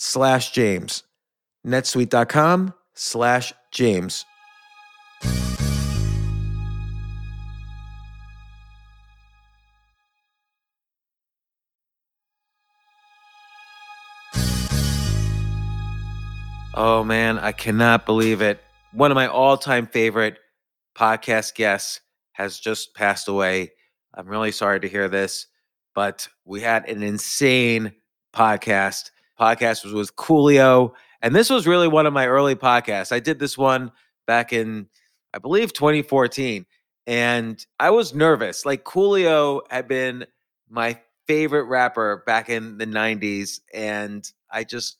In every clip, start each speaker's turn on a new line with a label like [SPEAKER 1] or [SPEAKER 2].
[SPEAKER 1] slash James. netsuite.com slash James. Oh man, I cannot believe it. One of my all time favorite podcast guests has just passed away. I'm really sorry to hear this, but we had an insane podcast. Podcast was with Coolio, and this was really one of my early podcasts. I did this one back in, I believe, 2014, and I was nervous. Like Coolio had been my favorite rapper back in the 90s, and I just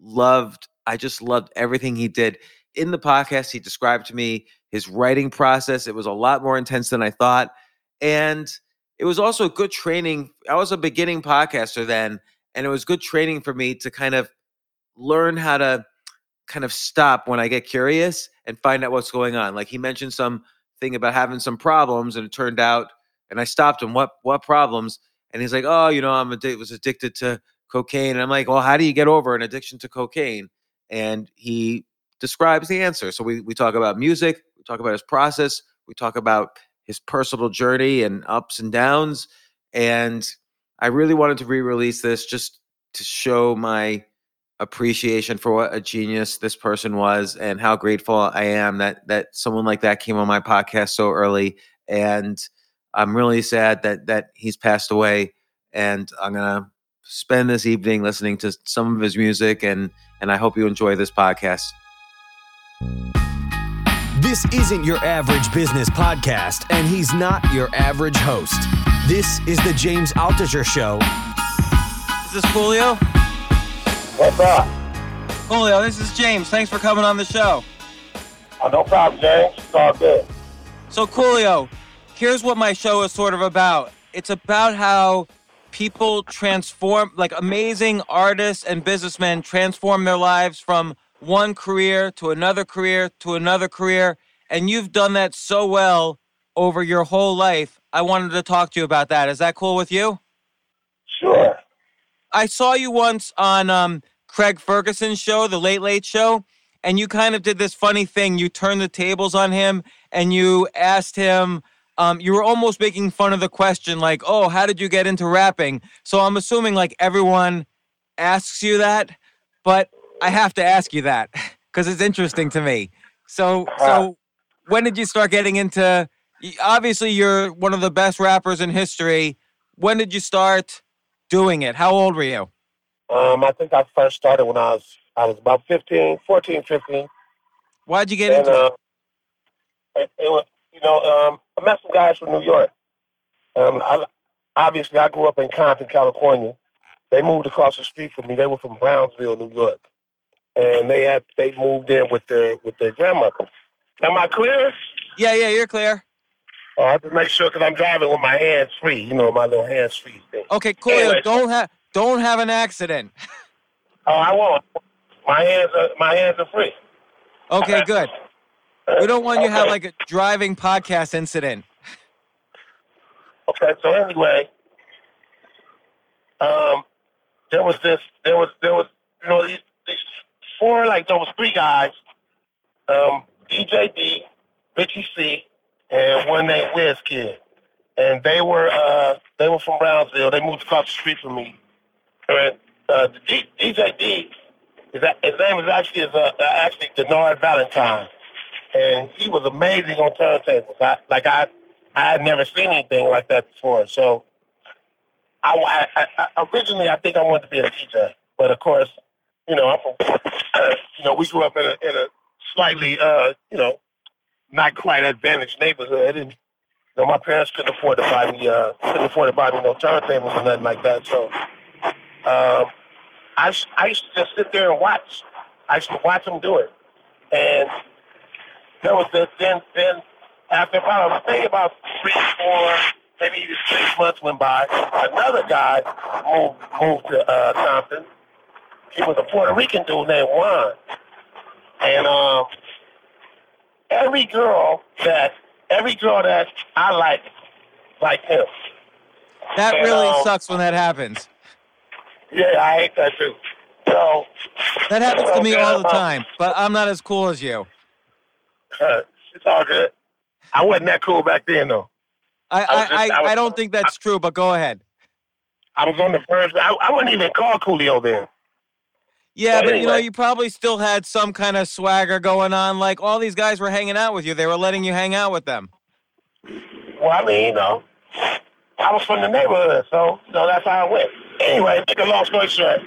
[SPEAKER 1] loved. I just loved everything he did in the podcast. He described to me his writing process. It was a lot more intense than I thought. And it was also good training. I was a beginning podcaster then, and it was good training for me to kind of learn how to kind of stop when I get curious and find out what's going on. Like he mentioned some thing about having some problems, and it turned out, and I stopped him. What what problems? And he's like, oh, you know, I'm addi- was addicted to cocaine. And I'm like, well, how do you get over an addiction to cocaine? And he describes the answer. So we we talk about music, we talk about his process. We talk about his personal journey and ups and downs. And I really wanted to re release this just to show my appreciation for what a genius this person was and how grateful I am that that someone like that came on my podcast so early and I'm really sad that that he's passed away and I'm going to spend this evening listening to some of his music and and I hope you enjoy this podcast.
[SPEAKER 2] This isn't your average business podcast, and he's not your average host. This is the James Altucher Show.
[SPEAKER 1] Is this Coolio?
[SPEAKER 3] What's up?
[SPEAKER 1] Coolio, this is James. Thanks for coming on the show.
[SPEAKER 3] Oh, no problem, James. It's all good.
[SPEAKER 1] So, Coolio, here's what my show is sort of about it's about how people transform, like amazing artists and businessmen transform their lives from one career to another career to another career. And you've done that so well over your whole life. I wanted to talk to you about that. Is that cool with you?
[SPEAKER 3] Sure.
[SPEAKER 1] I saw you once on um, Craig Ferguson's show, The Late Late Show, and you kind of did this funny thing. You turned the tables on him and you asked him
[SPEAKER 4] um, you were almost making fun of the question, like, "Oh, how did you get into rapping?" So I'm assuming like everyone asks you that, but I have to ask you that because it's interesting to me. So, so when did you start getting into? Obviously, you're one of the best rappers in history. When did you start doing it? How old were you?
[SPEAKER 3] Um, I think I first started when I was I was about 15, 14, 15.
[SPEAKER 4] Why'd you get and, into uh,
[SPEAKER 3] it? it? was, you know, um, I met some guys from New York. Um, I, obviously, I grew up in Compton, California. They moved across the street from me. They were from Brownsville, New York, and they had they moved in with their with their grandmother. Am I clear?
[SPEAKER 4] Yeah, yeah, you're clear.
[SPEAKER 3] Oh, I have to make sure because I'm driving with my hands free. You know, my little hands free thing.
[SPEAKER 4] Okay, cool. Anyway, don't have don't have an accident.
[SPEAKER 3] Oh, I won't. My hands are my hands are free.
[SPEAKER 4] Okay, good. We don't want you to have like a driving podcast incident.
[SPEAKER 3] Okay, so anyway, um, there was this, there was, there was, you know, these, these four, like, there was three guys, um, DJ D, Richie C, and one named Wiz Kid. And they were, uh, they were from Brownsville. They moved across the street from me. And, uh, DJ D his, his name is actually is uh, actually Denard Valentine, and he was amazing on turntables. I, like I, I had never seen anything like that before. So, I, I, I originally I think I wanted to be a DJ, but of course, you know, I'm from, uh, you know, we grew up in a in a slightly, uh, you know, not quite advantaged neighborhood, and you know, my parents couldn't afford to buy me, uh, couldn't afford to buy me no turntables or nothing like that. So. Um, I, I used to just sit there and watch. I used to watch them do it. And there was this, then, then after about, think about three, four, maybe even six months went by, another guy moved, moved to uh, Compton. He was a Puerto Rican dude named Juan. And um, every girl that, every girl that I like, like him.
[SPEAKER 4] That and, really um, sucks when that happens.
[SPEAKER 3] Yeah, I hate that too. So
[SPEAKER 4] that happens to me all the time, but I'm not as cool as you.
[SPEAKER 3] Uh, it's all good. I wasn't that cool back then, though.
[SPEAKER 4] I I, I, I, was, I don't think that's true, but go ahead.
[SPEAKER 3] I was on the first. I, I wouldn't even call Coolio then.
[SPEAKER 4] Yeah, but, but anyway. you know, you probably still had some kind of swagger going on. Like all these guys were hanging out with you; they were letting you hang out with them.
[SPEAKER 3] Well, I mean, you know, I was from the neighborhood, so know that's how I went. Anyway, make a long story short.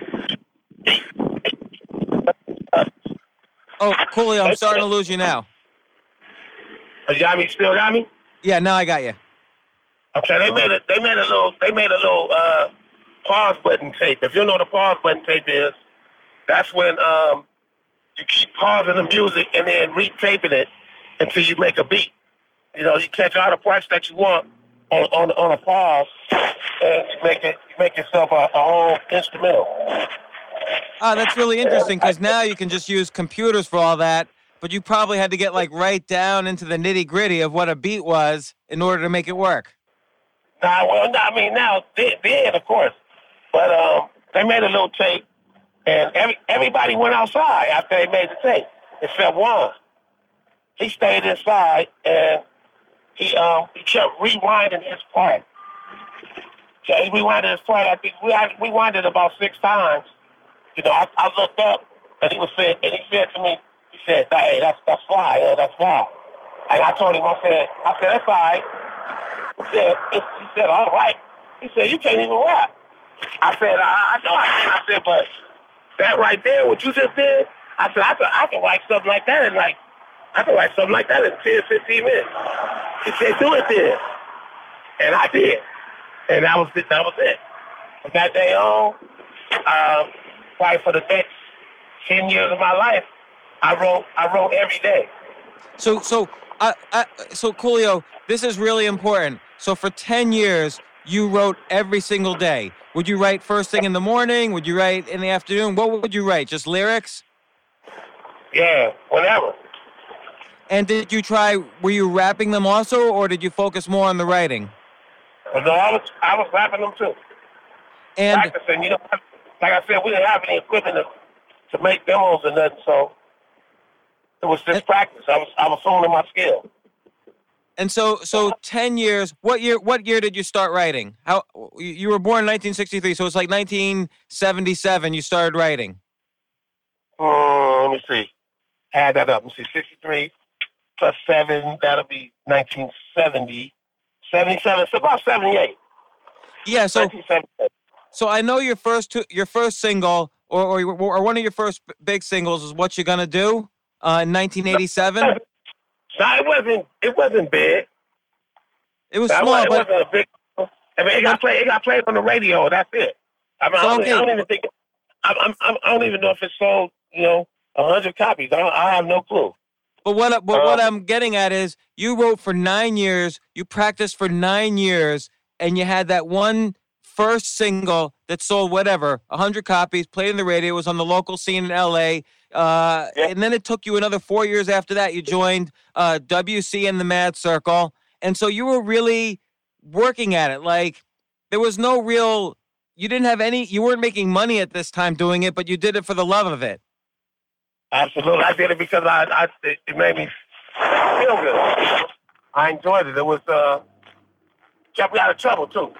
[SPEAKER 4] Oh, Coolio, I'm starting to lose you now.
[SPEAKER 3] Oh, you got me? Still got me?
[SPEAKER 4] Yeah, now I got you.
[SPEAKER 3] Okay, they made a they made a little they made a little uh, pause button tape. If you know what a pause button tape is, that's when um, you keep pausing the music and then retaping it until you make a beat. You know, you catch all the parts that you want on on, on a pause, and you make it you make yourself a, a whole instrumental.
[SPEAKER 4] Ah, that's really interesting because now you can just use computers for all that. But you probably had to get like right down into the nitty gritty of what a beat was in order to make it work.
[SPEAKER 3] Nah, well, I mean now they did, of course, but um, they made a little tape, and every everybody went outside after they made the tape, except one. He stayed inside, and he um he kept rewinding his part. So he rewinded his part. I think we had, rewinded about six times. You know, I, I looked up and he was saying, and he said to me, he said, "Hey, that's that's fly, yeah, that's fly." And I told him, I said, I said that's fine. He said, he said, all right. He said, you can't even rap. I said, I, I know I can. I said, but that right there, what you just did, I said, I can, I can write something like that in like, I can write something like that in 10, 15 minutes. He said, do it then. And I did. And that was it. That was it. From that day on, um, probably for the next 10 years of my life, I wrote, I wrote every day.
[SPEAKER 4] So, so, uh, so Coolio, this is really important. So for 10 years, you wrote every single day. Would you write first thing in the morning? Would you write in the afternoon? What would you write? Just lyrics?
[SPEAKER 3] Yeah, whatever.
[SPEAKER 4] And did you try? Were you rapping them also, or did you focus more on the writing?
[SPEAKER 3] Uh, no, I was I was rapping them too.
[SPEAKER 4] And
[SPEAKER 3] practicing, you know, like I said, we didn't have any equipment to, to make demos or nothing, so it was just and, practice. I was I was honing my skill.
[SPEAKER 4] And so, so ten years. What year? What year did you start writing? How you were born in 1963, so it's like 1977. You started writing.
[SPEAKER 3] Um, let me see. Add that up. Let me see. 63 plus seven. That'll be 1970. 77. So about 78.
[SPEAKER 4] Yeah. So. So I know your first two, your first single, or, or or one of your first big singles is "What you're Gonna Do" uh, in 1987.
[SPEAKER 3] No, it wasn't. It wasn't big.
[SPEAKER 4] It was small,
[SPEAKER 3] it
[SPEAKER 4] but
[SPEAKER 3] wasn't a big. I mean, it got played. It got played on the radio. That's it. I mean, so, I, don't, okay. I don't even think. I, I'm, I don't even know if it sold. You know, a hundred copies. I, I have no clue.
[SPEAKER 4] But what but um, what I'm getting at is you wrote for nine years, you practiced for nine years, and you had that one first single that sold whatever, a hundred copies, played in the radio, was on the local scene in L.A. Uh, yeah. And then it took you another four years after that. You joined uh, WC and the Maad Circle. And so you were really working at it. Like there was no real, you didn't have any, you weren't making money at this time doing it, but you did it for the love of it.
[SPEAKER 3] Absolutely. I did it because I, I it made me feel good. I enjoyed it. It was, uh, kept me out of trouble too.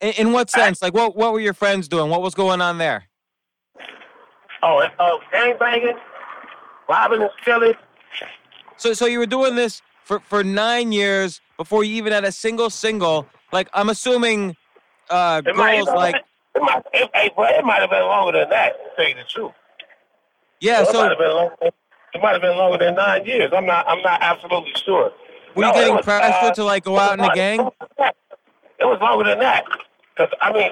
[SPEAKER 4] In, in what sense? I, like what, what were your friends doing? What was going on there?
[SPEAKER 3] Oh, uh, gang banging, robbing and stealing.
[SPEAKER 4] So, so you were doing this for, for nine years before you even had a single single. Like, I'm assuming uh, girls might, like.
[SPEAKER 3] It might, it, it might have been longer than that, to tell you the truth.
[SPEAKER 4] Yeah, so.
[SPEAKER 3] It might, have been longer, it might have been longer than nine years. I'm not, I'm not absolutely sure.
[SPEAKER 4] Were you getting was, pressured uh, to, like, go out in a gang?
[SPEAKER 3] It was longer than that. Because, I mean,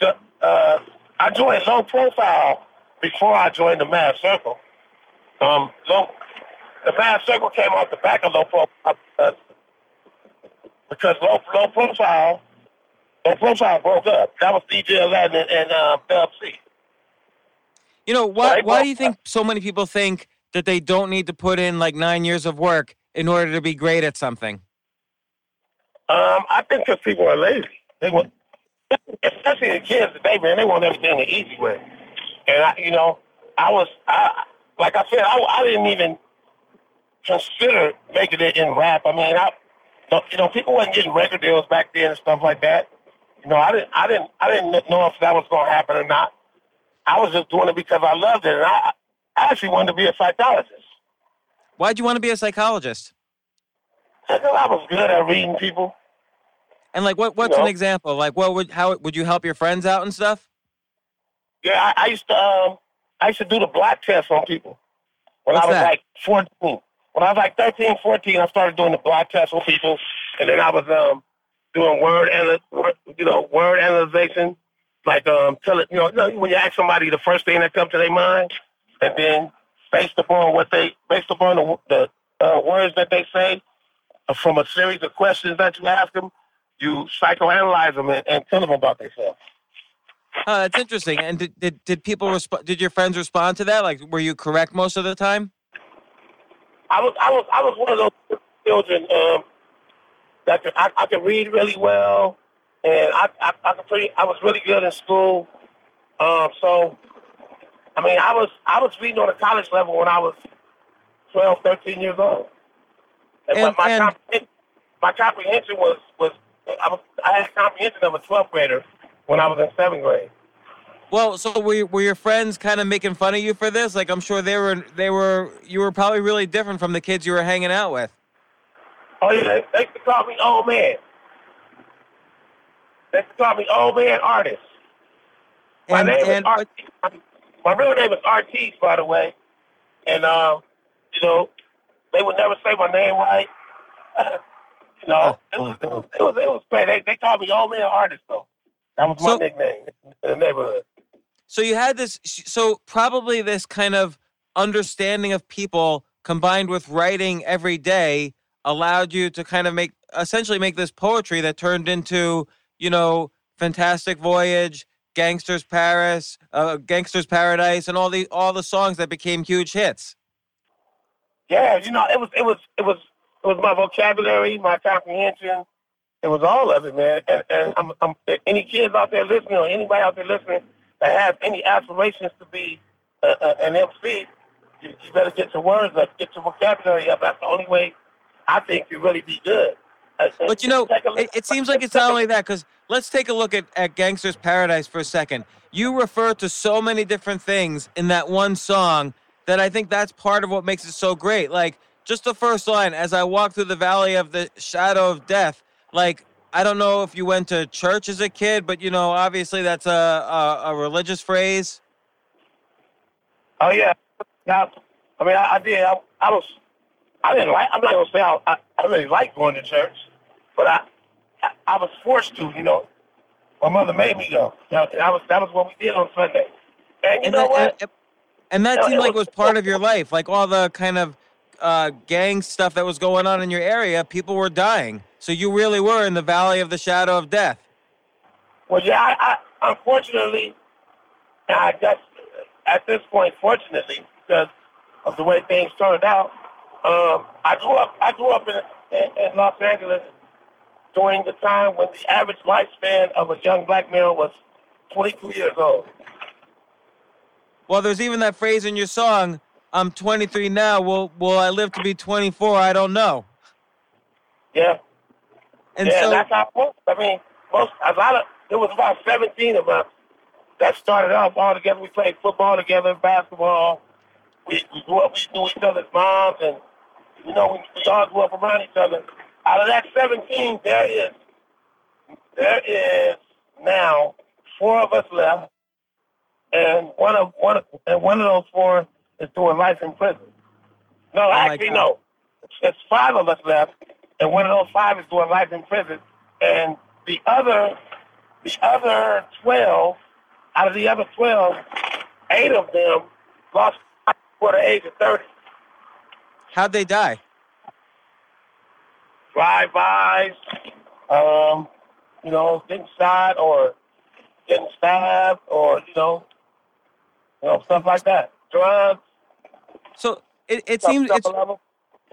[SPEAKER 3] the, uh, I joined low profile before I joined the Maad Circle, um, low, the Maad Circle came off the back of low profile uh, because low, low profile, low profile broke up. That was DJ Aladdin and, and uh, Dub C.
[SPEAKER 4] You know why? So why do you think so many people think that they don't need to put in like nine years of work in order to be great at something?
[SPEAKER 3] Um, I think because people are lazy. They want, especially the kids today, man. They want everything the easy way. And I, you know, I was, I, like I said, I, I didn't even consider making it in rap. I mean, I, you know, people wasn't getting record deals back then and stuff like that. You know, I didn't, I didn't, I didn't know if that was going to happen or not. I was just doing it because I loved it, and I, I actually wanted to be a psychologist.
[SPEAKER 4] Why'd you want to be a psychologist?
[SPEAKER 3] Because I was good at reading people.
[SPEAKER 4] And like, what? What's you know? an example? Like, what would how would you help your friends out and stuff?
[SPEAKER 3] Yeah, I, I used to um, I used to do the black test on people when What's I was that? like 14. When I was like 13, 14, I started doing the black test on people, and then I was um, doing word and you know word analyzation, like um, tell it you know when you ask somebody the first thing that comes to their mind, and then based upon what they based upon the, the uh, words that they say uh, from a series of questions that you ask them, you psychoanalyze them and, and tell them about themselves.
[SPEAKER 4] Oh, that's interesting. And did, did, did people respond? Did your friends respond to that? Like, were you correct most of the time?
[SPEAKER 3] I was, I was, I was one of those children um, that could, I, I could read really well, and I, I, I could pretty, I was really good in school. Um, so, I mean, I was, I was reading on a college level when I was 12, 13 years old. And, and my, and, comprehension, my comprehension was, was, I was, I had comprehension of a 12th grader when I was in seventh grade.
[SPEAKER 4] Well, so were, were your friends kind of making fun of you for this? Like, I'm sure they were. They were. You were probably really different from the kids you were hanging out with.
[SPEAKER 3] Oh yeah, they, they used to call me old man. They call me old man artist. My and, name and, is Art- My real name is Artis, by the way. And uh, you know, they would never say my name right. you know, it was it was it was, it was great. They they called me old man artist though. That was my so, nickname in the neighborhood.
[SPEAKER 4] So you had this, so probably this kind of understanding of people combined with writing every day allowed you to kind of make, essentially make this poetry that turned into, you know, Fantastic Voyage, Gangsters Paris, uh, Gangsters Paradise, and all the all the songs that became huge hits.
[SPEAKER 3] Yeah, you know, it was it was it was it was my vocabulary, my comprehension, it was all of it, man. And, and I'm, I'm, any kids out there listening, or anybody out there listening that have any aspirations to be uh, uh, an MC, you, you better get your words up, get your vocabulary up. That's the only way I think you really be good.
[SPEAKER 4] But you know,
[SPEAKER 3] a
[SPEAKER 4] it, it seems like it's not only that because let's take a look at, at Gangster's Paradise for a second. You refer to so many different things in that one song that I think that's part of what makes it so great. Like just the first line, as I walk through the valley of the shadow of death. Like I don't know if you went to church as a kid, but you know, obviously that's a a, a religious phrase.
[SPEAKER 3] Oh yeah. Now, I mean, I, I did. I, I was. I didn't like. I'm not gonna say I, I, I really like going to church, but I, I, I was forced to. You know, my mother made me go. That was that was what we did on Sunday. And you
[SPEAKER 4] and
[SPEAKER 3] know
[SPEAKER 4] that,
[SPEAKER 3] what?
[SPEAKER 4] And, and that seemed like it
[SPEAKER 3] was-
[SPEAKER 4] was part of your life, like all the kind of uh, gang stuff that was going on in your area. People were dying, so you really were in the valley of the shadow of death.
[SPEAKER 3] Well, yeah, I, I unfortunately, I guess at this point, fortunately, because of the way things turned out, um, I grew up. I grew up in, in, in Los Angeles during the time when the average lifespan of a young black male was 22 years old.
[SPEAKER 4] Well, there's even that phrase in your song. I'm 23 now. Will Will I live to be 24? I don't know.
[SPEAKER 3] Yeah,
[SPEAKER 4] And
[SPEAKER 3] yeah,
[SPEAKER 4] so,
[SPEAKER 3] that's how most. I mean, most a lot of there was about 17 of us that started off all together. We played football together, basketball. We, we grew up. We knew each other's moms, and you know, we, we all grew up around each other. Out of that 17, there is there is now four of us left, and one of one of, and one of those four is doing life in prison. No, oh
[SPEAKER 4] my
[SPEAKER 3] actually, no. It's five of us left, and one of those five is doing life in prison, and the other the other 12, out of the other 12, eight of them lost before the age of 30.
[SPEAKER 4] how'd they die?
[SPEAKER 3] Drive-bys, um, you know, getting shot or getting stabbed or, you know, you know, stuff like that. Drugs,
[SPEAKER 4] So it, it seems it's
[SPEAKER 3] level.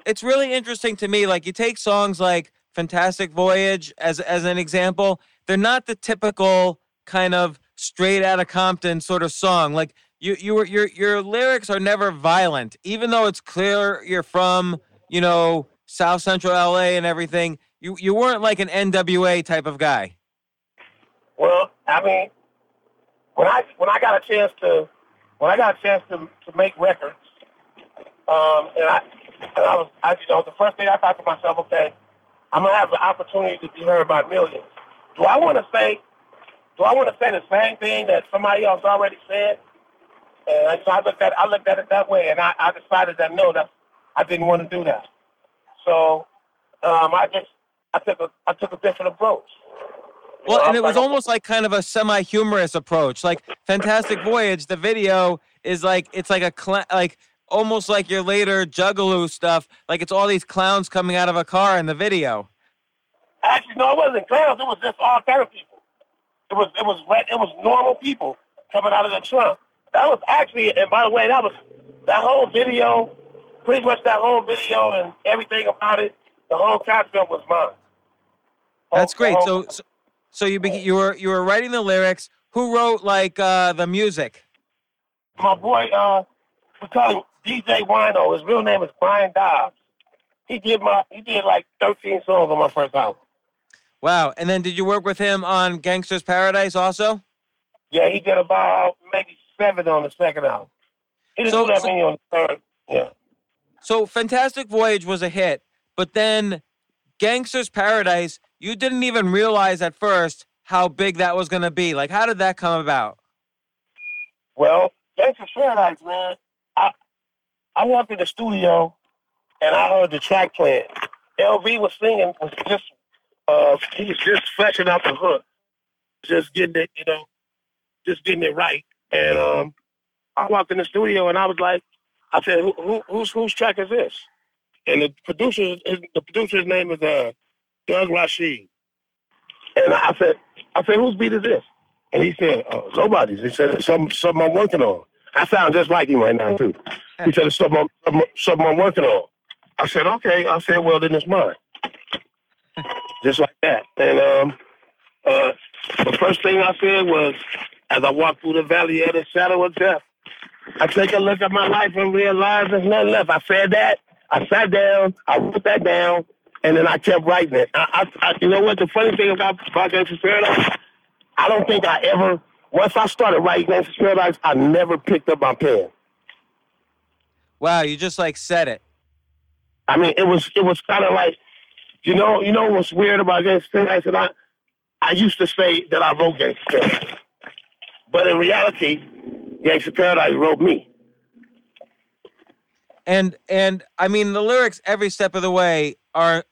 [SPEAKER 4] It's really interesting to me. Like you take songs like "Fantastic Voyage" as as an example. They're not the typical kind of straight out of Compton sort of song. Like you you your your lyrics are never violent, even though it's clear you're from you know South Central LA and everything. You you weren't like an NWA type of guy.
[SPEAKER 3] Well, I mean, when I when I got a chance to when I got a chance to to make records, um, and I and I was I you know the first thing I thought to myself, okay, I'm gonna have the opportunity to be heard by millions. Do I want to say? Do I want to say the same thing that somebody else already said? And so I looked at I looked at it that way, and I, I decided that no, that I didn't want to do that. So um, I just I took a I took a different approach.
[SPEAKER 4] Well, and it was
[SPEAKER 3] like-
[SPEAKER 4] almost like kind of a semi-humorous approach. Like Fantastic Voyage, the video is like it's like a cl- like almost like your later Juggalo stuff. Like it's all these clowns coming out of a car in the video.
[SPEAKER 3] Actually, no, it wasn't clowns. It was just all kind of people. It was it was it was normal people coming out of the trunk. That was actually, and by the way, that was that whole video, pretty much that whole video and everything about it. The whole concept was mine.
[SPEAKER 4] That's great. So, so, so you be, you were you were writing the lyrics. Who wrote like uh, the music?
[SPEAKER 3] my boy, uh, we call him DJ Wino. His real name is Brian Dobbs. He did my he did like 13 songs on my first album.
[SPEAKER 4] Wow. And then did you work with him on Gangster's Paradise also?
[SPEAKER 3] Yeah, he did about maybe seven on the second album. He didn't
[SPEAKER 4] So-
[SPEAKER 3] do that
[SPEAKER 4] so-
[SPEAKER 3] many on the third. Yeah.
[SPEAKER 4] So Fantastic Voyage was a hit, but then Gangster's Paradise, you didn't even realize at first how big that was going to be. Like, how did that come about?
[SPEAKER 3] Well, Gangsta Paradise, man. I walked in the studio and I heard the track playing. LV was singing, was just uh he was just fleshing out the hook. Just getting it, you know, just getting it right. And um I walked in the studio and I was like, I said, who, who whose track is this? And the producer the producer's name is uh Doug Rasheed. And I said, I said, whose beat is this? And he said, uh, nobody's. He said, it's something, something I'm working on. I sound just like him right now, too. He said, it's something I'm, something, I'm working on. I said, okay. I said, well, then it's mine. just like that. And um, uh, the first thing I said was, as I walked through the valley of the shadow of death, I take a look at my life and realize there's nothing left. I said that. I sat down, I wrote that down, and then I kept writing it. I, I, I you know what? The funny thing about Gangsta's Paradise, I don't think I ever. Once I started writing Gangsta's Paradise, I never picked up my pen.
[SPEAKER 1] Wow, you just like said it.
[SPEAKER 3] I mean, it was it was kind of like, you know, you know what's weird about Gangsta's Paradise? And I, I used to say that I wrote Paradise, but in reality, Gangsta's Paradise wrote me.
[SPEAKER 1] And and I mean the lyrics every step of the way are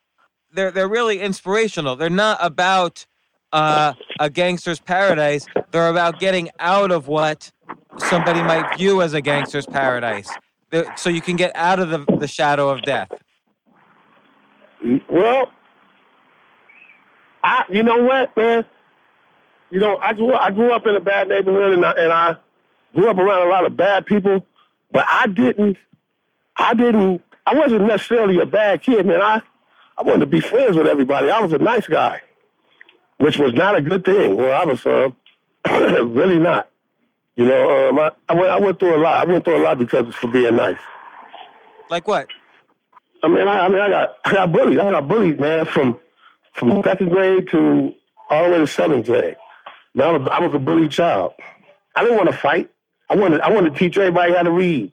[SPEAKER 1] they're they're really inspirational. They're not about uh, a gangster's paradise. They're about getting out of what somebody might view as a gangster's paradise. They're, so you can get out of the, the shadow of death.
[SPEAKER 3] Well, I you know what, man? You know, I grew I grew up in a bad neighborhood and I, and I grew up around a lot of bad people, but I didn't I didn't I wasn't necessarily a bad kid, man. I I wanted to be friends with everybody. I was a nice guy, which was not a good thing where I was from. Uh, really not. You know, um, I, I, went, I went through a lot. I went through a lot because for being nice.
[SPEAKER 1] Like what?
[SPEAKER 3] I mean, I, I mean, I got I got bullied. I got bullied, man, from from second grade to all the way to seventh grade. Now I was, I was a bullied child. I didn't want to fight. I wanted I wanted to teach everybody how to read.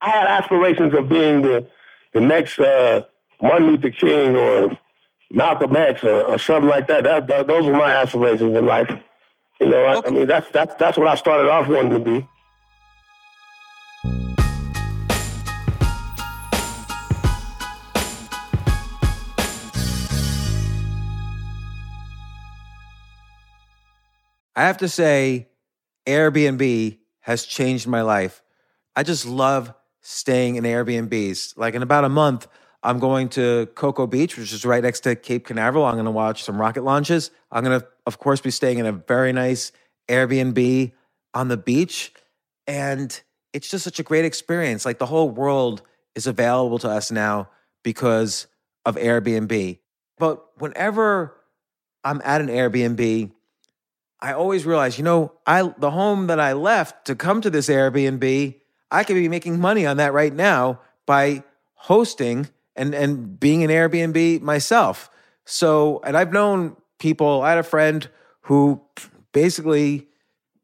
[SPEAKER 3] I had aspirations of being the the next uh, Martin Luther King or Malcolm X or, or something like that. That, that. Those were my aspirations in life. You know, I, I mean that's that's that's what I started off wanting to be.
[SPEAKER 1] I have to say, Airbnb has changed my life. I just love staying in Airbnbs. Like in about a month, I'm going to Cocoa Beach, which is right next to Cape Canaveral. I'm going to watch some rocket launches. I'm going to, of course, be staying in a very nice Airbnb on the beach. And it's just such a great experience. Like the whole world is available to us now because of Airbnb. But whenever I'm at an Airbnb, I always realize, you know, I the home that I left to come to this Airbnb, I could be making money on that right now by hosting and and being an Airbnb myself. So, and I've known people, I had a friend who basically,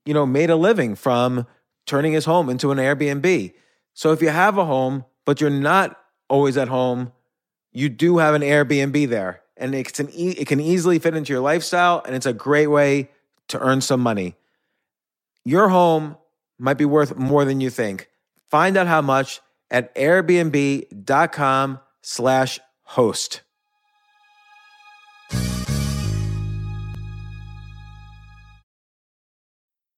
[SPEAKER 1] you know, made a living from turning his home into an Airbnb. So if you have a home, but you're not always at home, you do have an Airbnb there. And it's an e- it can easily fit into your lifestyle and it's a great way to earn some money. Your home might be worth more than you think. Find out how much at airbnb.com slash host.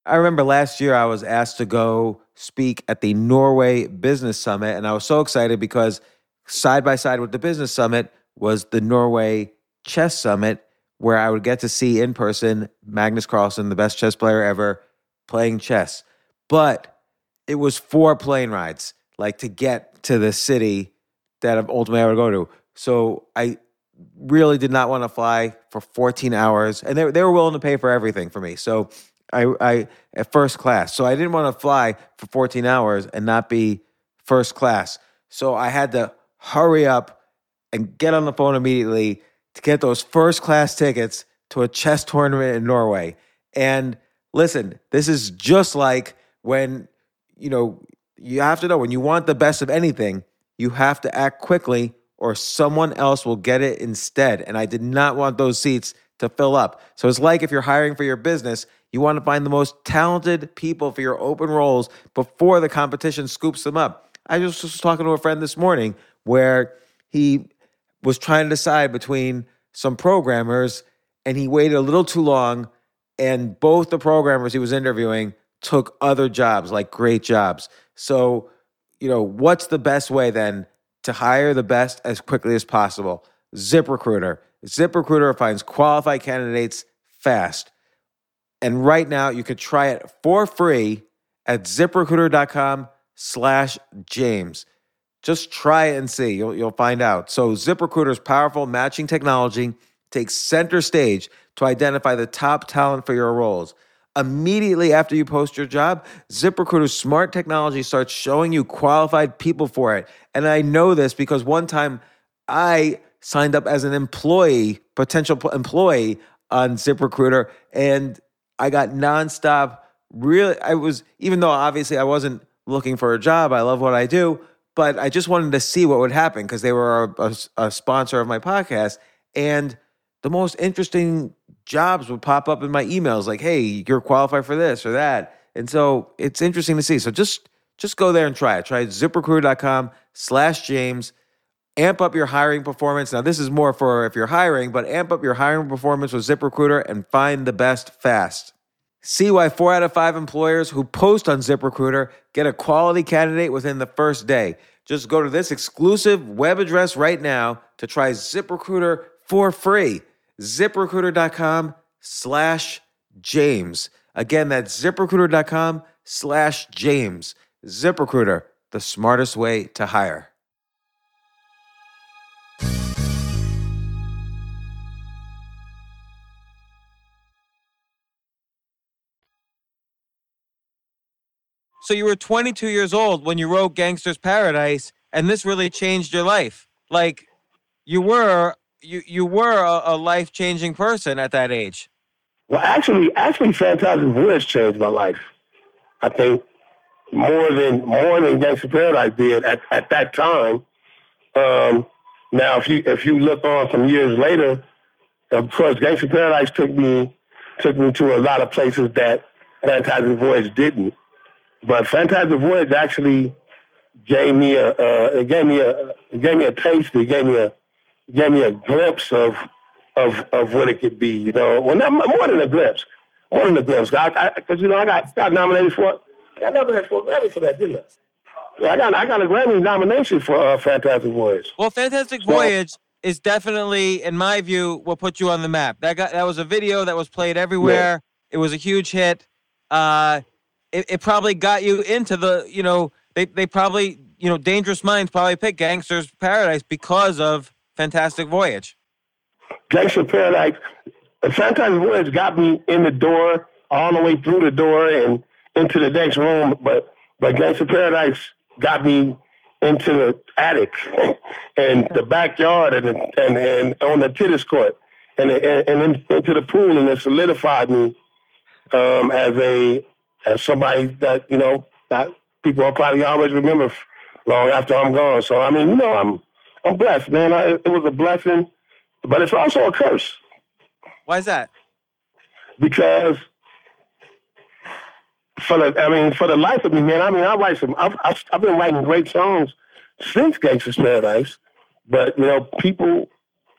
[SPEAKER 1] I remember last year I was asked to go speak at the Norway Business Summit, and I was so excited because side by side with the Business Summit was the Norway Chess Summit, where I would get to see in person Magnus Carlsen, the best chess player ever, playing chess. But it was four plane rides, like to get to the city that ultimately I would go to. So I really did not want to fly for 14 hours, and they, they were willing to pay for everything for me. So I, I at first class. So I didn't want to fly for 14 hours and not be first class. So I had to hurry up and get on the phone immediately to get those first class tickets to a chess tournament in Norway. And listen, this is just like when, you know, you have to know when you want the best of anything, you have to act quickly or someone else will get it instead. And I did not want those seats to fill up. So it's like if you're hiring for your business, you want to find the most talented people for your open roles before the competition scoops them up. I just was talking to a friend this morning where he was trying to decide between some programmers and he waited a little too long and both the programmers he was interviewing took other jobs like great jobs. So you know what's the best way then to hire the best as quickly as possible? Ziprecruiter. Ziprecruiter finds qualified candidates fast and right now you could try it for free at ziprecruiter.com slash james just try it and see. You'll, you'll find out. So, ZipRecruiter's powerful matching technology takes center stage to identify the top talent for your roles.
[SPEAKER 4] Immediately after you post your job, ZipRecruiter's smart technology starts showing you qualified people for it. And I know this because one time I signed up as an employee, potential employee on ZipRecruiter, and I got nonstop. Really, I was, even though obviously I wasn't looking for a job, I love what I do, but I just wanted to see what would happen because they were a, a, a sponsor of my podcast. And the most interesting jobs would pop up in my emails like, hey, you're qualified for this or that. And so it's interesting to see. So just just go there and try it. Try ziprecruiter.com slash James. Amp up your hiring performance. Now, this is more for if you're hiring, but amp up your hiring performance with ZipRecruiter and find the best fast. See why four out of five employers who post on ZipRecruiter get a quality candidate within the first day. Just go to this exclusive web address right now to try ZipRecruiter for free ziprecruiter.com slash James. Again, that's ziprecruiter.com slash James. ZipRecruiter, the smartest way to hire. So you were 22 years old when you wrote Gangster's Paradise, and this really changed your life. Like you were you you were a, a life changing person at that age.
[SPEAKER 3] Well, actually, actually, Fantastic Voyage changed my life. I think more than more than Gangster Paradise did at, at that time. Um, now, if you if you look on some years later, of course, Gangster Paradise took me took me to a lot of places that Fantastic Voyage didn't. But Fantastic Voyage actually gave me a uh, it gave me a it gave me a taste. It gave me a gave me a glimpse of of of what it could be. You know, well, not more than a glimpse, more than a glimpse. Because you know, I got got nominated for. I got nominated for Grammy for that, didn't I? I got I got a Grammy nomination for uh, Fantastic Voyage.
[SPEAKER 4] Well, Fantastic Voyage is definitely, in my view, what put you on the map. That got that was a video that was played everywhere. Yeah. It was a huge hit. Uh, it, it probably got you into the, you know, they they probably, you know, Dangerous Minds probably picked Gangster's Paradise because of Fantastic Voyage?
[SPEAKER 3] Gangster Paradise. Fantastic Voyage got me in the door, all the way through the door and into the next room. But but Gangster Paradise got me into the attic and the backyard and and, and on the tennis court and and, and into the pool and it solidified me um, as a as somebody that you know that people will probably always remember long after I'm gone. So I mean, you know, I'm I'm blessed, man. I, it was a blessing, but it's also a curse.
[SPEAKER 4] Why is that?
[SPEAKER 3] Because for the, I mean, for the life of me, man. I mean, I write some. I've, I've, I've been writing great songs since Gangsta's Paradise, but you know, people.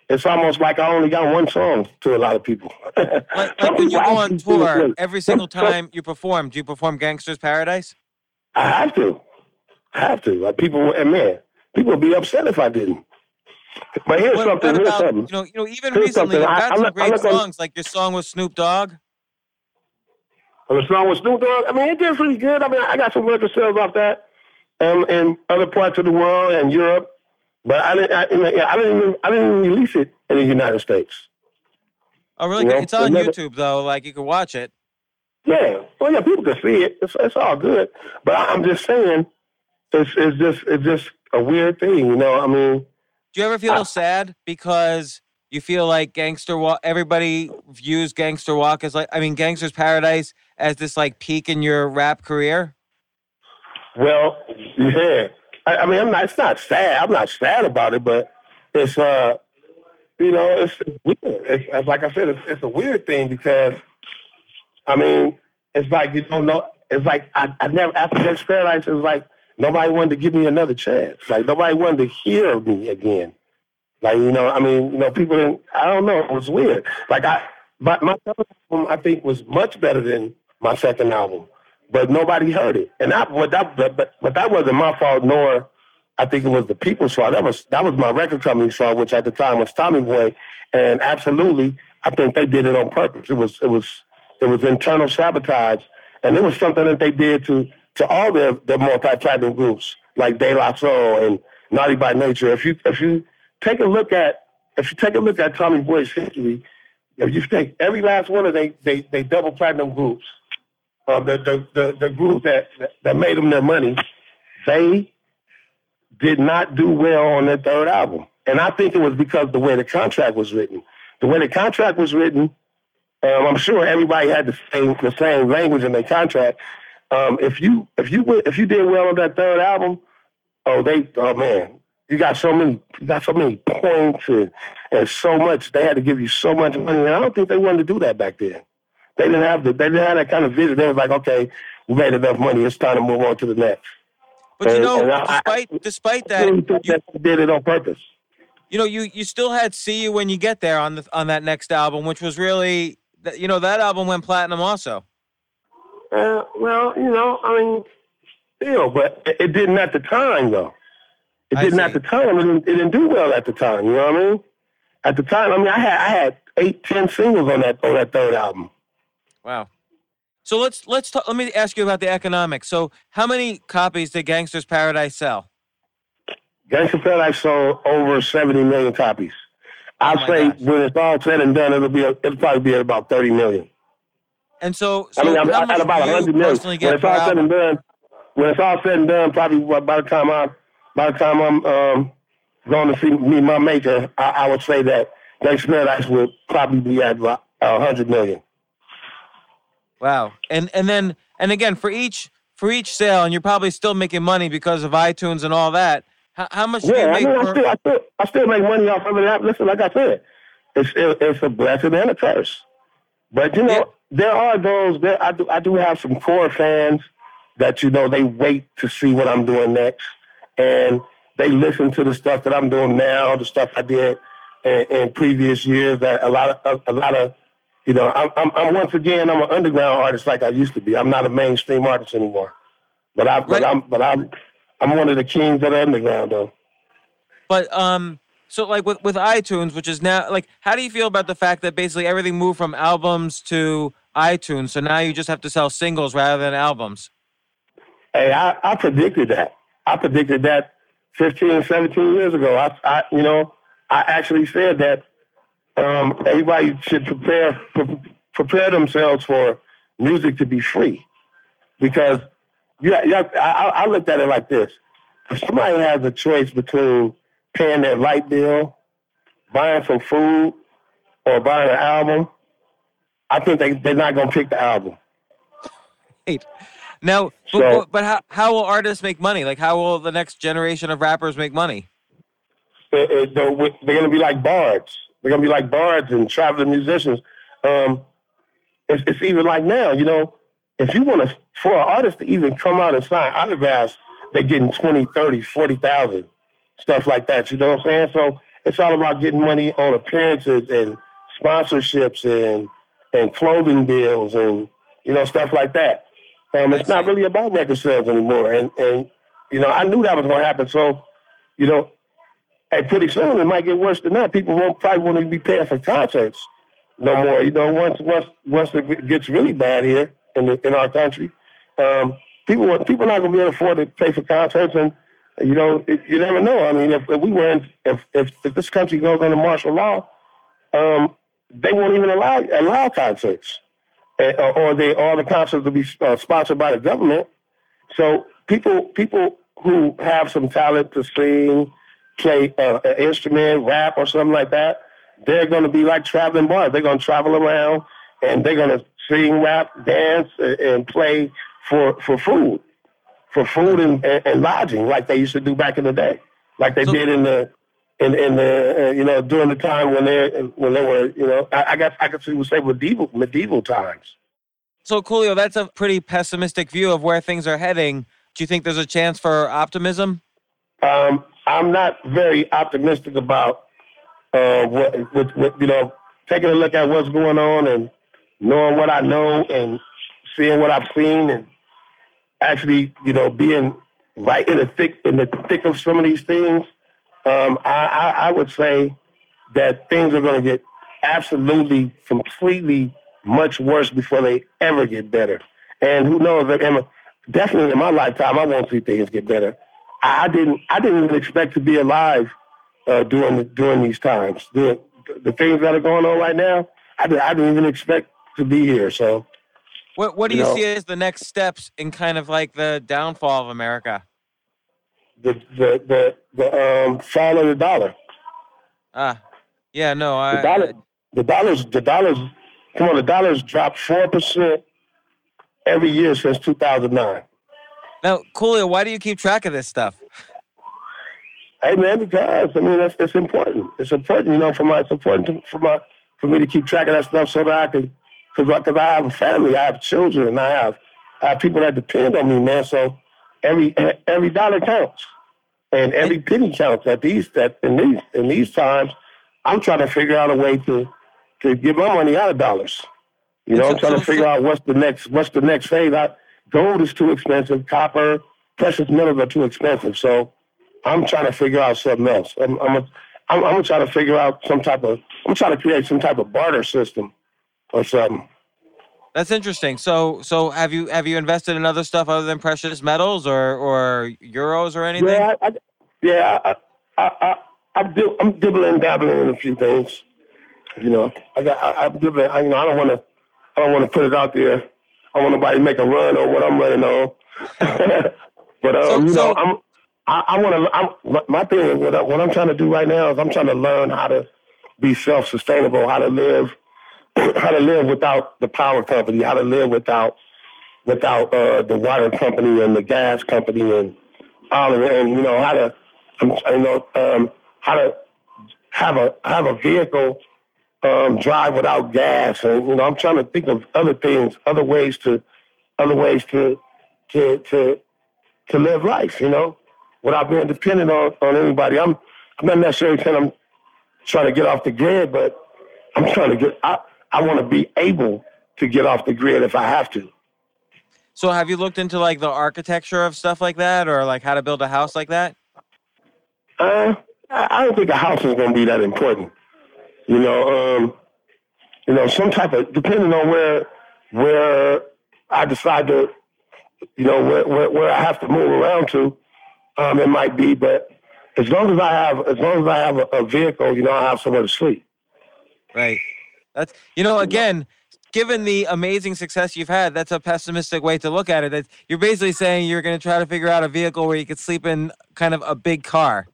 [SPEAKER 3] It's almost like I only got one song to a lot of people.
[SPEAKER 4] like, like when you go on tour, every single time you perform, do you perform Gangsta's Paradise?
[SPEAKER 3] I have to. I have to. Like people, and man, People would be upset if I didn't. But here's what, something. What here's something.
[SPEAKER 4] You know, you know, even here's recently, I've got I, some I, great songs, like your song with Snoop Dogg.
[SPEAKER 3] Oh, the song with Snoop Dogg. I mean, it did pretty good. I mean, I got some record sales off that, um, in other parts of the world and Europe. But I didn't. I, I didn't even. I didn't even release it in the United States.
[SPEAKER 4] Oh, really? You know? It's on YouTube though. Like you can watch it.
[SPEAKER 3] Yeah. Well, yeah. People can see it. It's, it's all good. But I, I'm just saying, it's, it's just it's just a weird thing, you know. I mean,
[SPEAKER 4] do you ever feel I, sad because you feel like Gangster Walk? Everybody views Gangster Walk as like, I mean, Gangster's Paradise as this like peak in your rap career.
[SPEAKER 3] Well, yeah. I, I mean, I'm not. It's not sad. I'm not sad about it, but it's uh, you know, it's weird. It's, it's like I said, it's, it's a weird thing because, I mean, it's like you don't know. It's like I, I never after Gangster's Paradise. It's like Nobody wanted to give me another chance. Like nobody wanted to hear me again. Like you know, I mean, you know, people didn't. I don't know. It was weird. Like I, but my album I think was much better than my second album, but nobody heard it. And that, but that, but, but that wasn't my fault. Nor I think it was the people's fault. That was that was my record company's fault, which at the time was Tommy Boy. And absolutely, I think they did it on purpose. It was it was it was internal sabotage, and it was something that they did to to all the, the multi-platinum groups like De La Soul and Naughty by Nature. If you if you take a look at if you take a look at Tommy Boy's history, if you take every last one of they they, they double platinum groups, uh, the, the the the group that that made them their money, they did not do well on their third album, and I think it was because the way the contract was written. The way the contract was written, um, I'm sure everybody had the same the same language in their contract. Um, if you if you if you did well on that third album, oh they oh man, you got so many you got so many points and, and so much. They had to give you so much money, and I don't think they wanted to do that back then. They didn't have the they didn't have that kind of vision. They was like, okay, we made enough money. It's time to move on to the next.
[SPEAKER 4] But you know, despite I, despite that,
[SPEAKER 3] really you, that did it on purpose.
[SPEAKER 4] You know, you you still had "See You When You Get There" on the on that next album, which was really, you know, that album went platinum also.
[SPEAKER 3] Uh, well, you know, I mean, still, but it, it didn't at the time though. It didn't at the time. It didn't, it didn't do well at the time. You know what I mean? At the time, I mean, I had I had eight, ten singles on that on that third album.
[SPEAKER 4] Wow. So let's let's talk, let me ask you about the economics. So how many copies did Gangster's Paradise sell?
[SPEAKER 3] Gangsta's Paradise sold over seventy million copies. I'd oh say gosh. when it's all said and done, it'll be it'll probably be at about thirty million.
[SPEAKER 4] And so, so
[SPEAKER 3] I mean, I'm at about hundred million. When it's all said and done, when it's all said and done, probably by the time I by the time I'm um, going to see me my maker, I, I would say that Gangsta's Paradise would probably be at about hundred million.
[SPEAKER 4] Wow. And and then and again for each for each sale, and you're probably still making money because of iTunes and all that. How, how much?
[SPEAKER 3] Yeah,
[SPEAKER 4] I
[SPEAKER 3] mean, I still, I still, I still make money off of it. Listen, like I said, it's it, it's a blessing and a curse. But you know, yeah. there are those. There, I do I do have some core fans that you know they wait to see what I'm doing next, and they listen to the stuff that I'm doing now, the stuff I did in, in previous years. That a lot of a, a lot of you know, I'm, I'm, I'm, once again, I'm an underground artist like I used to be. I'm not a mainstream artist anymore. But I, but I'm, but I'm, I'm one of the kings of the underground, though.
[SPEAKER 4] But um, so like with with iTunes, which is now like, how do you feel about the fact that basically everything moved from albums to iTunes? So now you just have to sell singles rather than albums.
[SPEAKER 3] Hey, I, I predicted that. I predicted that 15, 17 years ago. I, I, you know, I actually said that um, everybody should prepare prepare themselves for music to be free, because yeah, yeah. I, I looked at it like this: if somebody has a choice between paying their light bill, buying some food, or buying an album, I think they they're not going to pick the album.
[SPEAKER 4] Right. Now, so, but, but how how will artists make money? Like, how will the next generation of rappers make money?
[SPEAKER 3] It, it, they're, they're going to be like bards. They're gonna be like bards and traveling musicians. Um, it's, it's even like now, you know, if you want to, for an artist to even come out and sign autographs, they're getting 20, 30, 40,000, stuff like that. You know what I'm saying? So it's all about getting money on appearances and sponsorships and, and clothing deals and, you know, stuff like that. Um, it's not really about record sales anymore. And, and, you know, I knew that was going to happen. So, you know, hey, pretty soon it might get worse than that. People won't probably want to be paying for concerts no more. You know, once once once it gets really bad here in the, in our country, um, people people not going to be able to afford to pay for concerts, and you know, it, you never know. I mean, if, if we were in, if, if if this country goes under martial law, um, they won't even allow allow concerts, uh, or they all the concerts will be uh, sponsored by the government. So people people who have some talent to sing play uh, an instrument, rap, or something like that, they're going to be like traveling boys. They're going to travel around and they're going to sing, rap, dance, and play for for food, for food and, and, and lodging, like they used to do back in the day, like they so, did in the in in the uh, you know during the time when they when they were you know I, I guess I could say medieval medieval times.
[SPEAKER 4] So Coolio, that's a pretty pessimistic view of where things are heading. Do you think there's a chance for optimism?
[SPEAKER 3] Um, I'm not very optimistic about uh, what, you know, taking a look at what's going on and knowing what I know and seeing what I've seen and actually, you know, being right in the thick in the thick of some of these things. Um, I, I, I would say that things are going to get absolutely, completely much worse before they ever get better. And who knows? Definitely in my lifetime, I won't see things get better. I didn't I didn't even expect to be alive uh, during during these times. The, the things that are going on right now, I, did, I didn't even expect to be here. So
[SPEAKER 4] What What do you, you know, see as the next steps in kind of like the downfall of America?
[SPEAKER 3] The the the, the um, fall of the dollar.
[SPEAKER 4] Ah, yeah, no, I.
[SPEAKER 3] The dollar, the dollars, the dollars. Come on, the dollars dropped four percent every year since two thousand nine.
[SPEAKER 4] Now, Coolio, why do you keep track of this stuff?
[SPEAKER 3] Hey man, because I mean that's it's important. It's important, you know, for my it's important to, for my for me to keep track of that stuff so that I can because because I have a family, I have children, and I have I have people that depend on me, man. So every every dollar counts, and every penny counts. At these that in these in these times, I'm trying to figure out a way to to get my money out of dollars. You know, I'm trying to figure out what's the next what's the next phase. I, gold is too expensive. Copper, precious metals are too expensive. So I'm trying to figure out something else. I'm I'm, a, I'm, I'm trying to figure out some type of I'm trying to create some type of barter system or something.
[SPEAKER 4] That's interesting. So, so have you have you invested in other stuff other than precious metals or or euros or anything?
[SPEAKER 3] Yeah, I, I yeah, I, I, I, I'm, dib- I'm dibbling dabbling in a few things. You know, I got I, I'm dibbling. I, you know, I don't want to I don't want to put it out there. I want nobody to make a run on what I'm running on. but um, so, you know, so, I'm I, I want to. My thing, what, I, what I'm trying to do right now is I'm trying to learn how to be self-sustainable, how to live how to live without the power company, how to live without without uh, the water company and the gas company and all of it, and you know how to I'm, you know um, how to have a have a vehicle um, drive without gas, and you know I'm trying to think of other things, other ways to other ways to to to to live life, you know, without being dependent on on anybody. I'm I'm not necessarily saying I'm trying to get off the grid, but I'm trying to get. I, I want to be able to get off the grid if I have to.
[SPEAKER 4] So have you looked into like the architecture of stuff like that or like how to build a house like that?
[SPEAKER 3] Uh, I don't think a house is going to be that important. You know, um, you know, some type of depending on where where I decide to, you know, where where, where I have to move around to, um, it might be. But as long as I have as long as I have a, a vehicle, you know, I have somewhere to sleep.
[SPEAKER 4] Right. That's you know again, given the amazing success you've had, that's a pessimistic way to look at it. That you're basically saying you're going to try to figure out a vehicle where you could sleep in kind of a big car.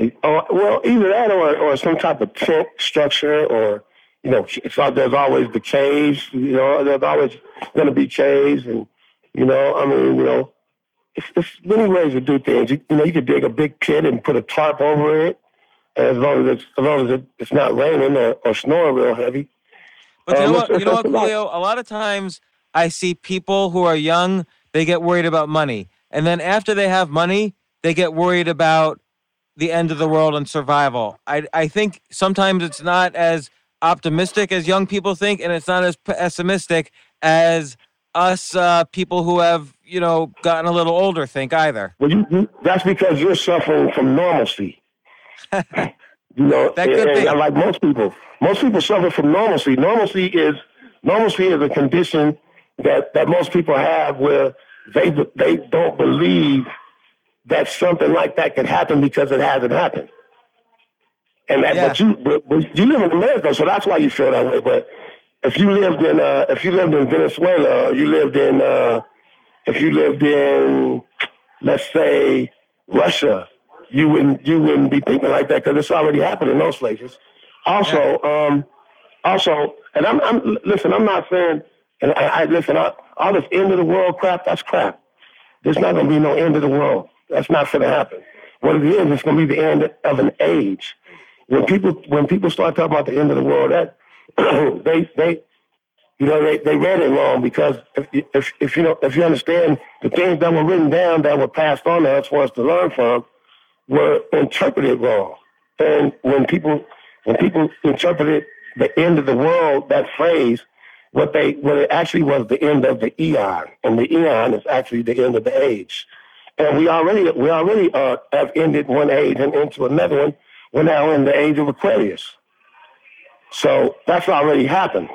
[SPEAKER 3] Oh, well, either that or or some type of tent structure, or you know, there's always the caves. You know, there's always going to be caves, and you know, I mean, you know, it's, it's many ways to do things. You, you know, you could dig a big pit and put a tarp over it as long as it's, as long as it's not raining or, or snowing real heavy.
[SPEAKER 4] But you um, know what, you know what, Coolio? A lot of times I see people who are young, they get worried about money. And then after they have money, they get worried about the end of the world and survival. I, I think sometimes it's not as optimistic as young people think, and it's not as pessimistic as us uh, people who have, you know, gotten a little older think either.
[SPEAKER 3] Well, you, you, that's because you're suffering from normalcy. you know, that could and, be. And like most people, most people suffer from normalcy. Normalcy is normalcy is a condition that that most people have where they they don't believe that something like that could happen because it hasn't happened. And that, yeah. but you but, but you live in America, so that's why you feel that way. But if you lived in uh, if you lived in Venezuela, you lived in uh, if you lived in let's say Russia, you wouldn't you wouldn't be thinking like that because it's already happened in those places. Also, yeah. um, also, and I'm, I'm listen. I'm not saying, and I, I listen. I, all this end of the world crap, that's crap. There's not going to be no end of the world. That's not going to happen. What it is, it's going to be the end of an age. When people when people start talking about the end of the world, that they they you know they, they read it wrong because if, if if you know if you understand the things that were written down that were passed on to us for us to learn from, were interpreted wrong. And when people when people interpreted the end of the world, that phrase, what they what it actually was the end of the eon, and the eon is actually the end of the age. And we already we already uh, have ended one age and into another one. We're now in the age of Aquarius. So that's already happened.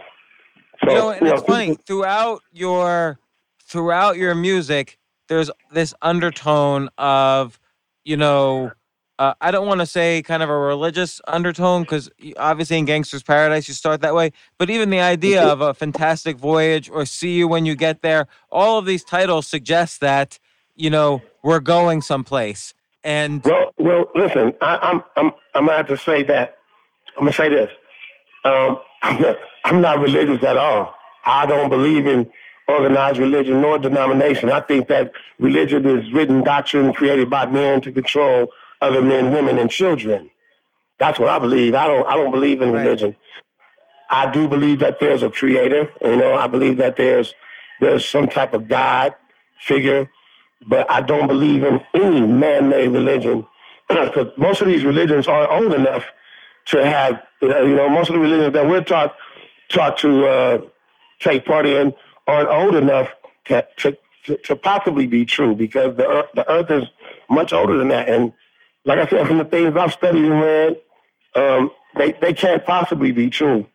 [SPEAKER 4] So, you know, and you it's know, funny people, throughout your throughout your music, there's this undertone of you know, uh, I don't want to say kind of a religious undertone because obviously in Gangster's Paradise you start that way, but even the idea of a fantastic voyage or see you when you get there, all of these titles suggest that you know we're going someplace. And
[SPEAKER 3] well, well, listen, I, I'm I'm I'm gonna have to say that. I'm gonna say this. Um, I'm not, I'm not religious at all. I don't believe in organized religion nor denomination. I think that religion is written doctrine created by men to control other men, women, and children. That's what I believe. I don't. I don't believe in religion. Right. I do believe that there's a creator. You know, I believe that there's there's some type of God figure, but I don't believe in any man-made religion because most of these religions aren't old enough to have. You know, most of the religions that we're taught taught to uh, take part in aren't old enough to, to, to possibly be true because the earth, the earth is much older than that. And like I said, from the things I've studied and read, um, they, they can't possibly be true.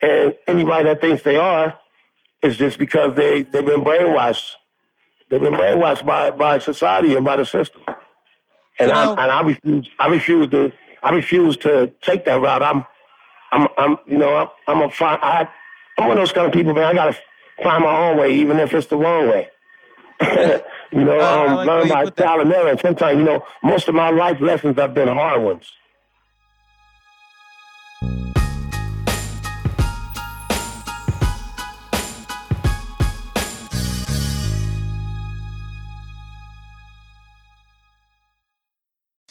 [SPEAKER 3] And anybody that thinks they are is just because they, they've been brainwashed. They've been brainwashed by, by society and by the system. And, I, and I refuse, I refuse to, I refuse to take that route. I'm, I'm, I'm, you know, I'm, I'm a, I, I'm one of those kind of people, man. I gotta find my own way, even if it's the wrong way. you know, uh, um, like learn by trial and error. And sometimes, you know, most of my life lessons have been hard ones.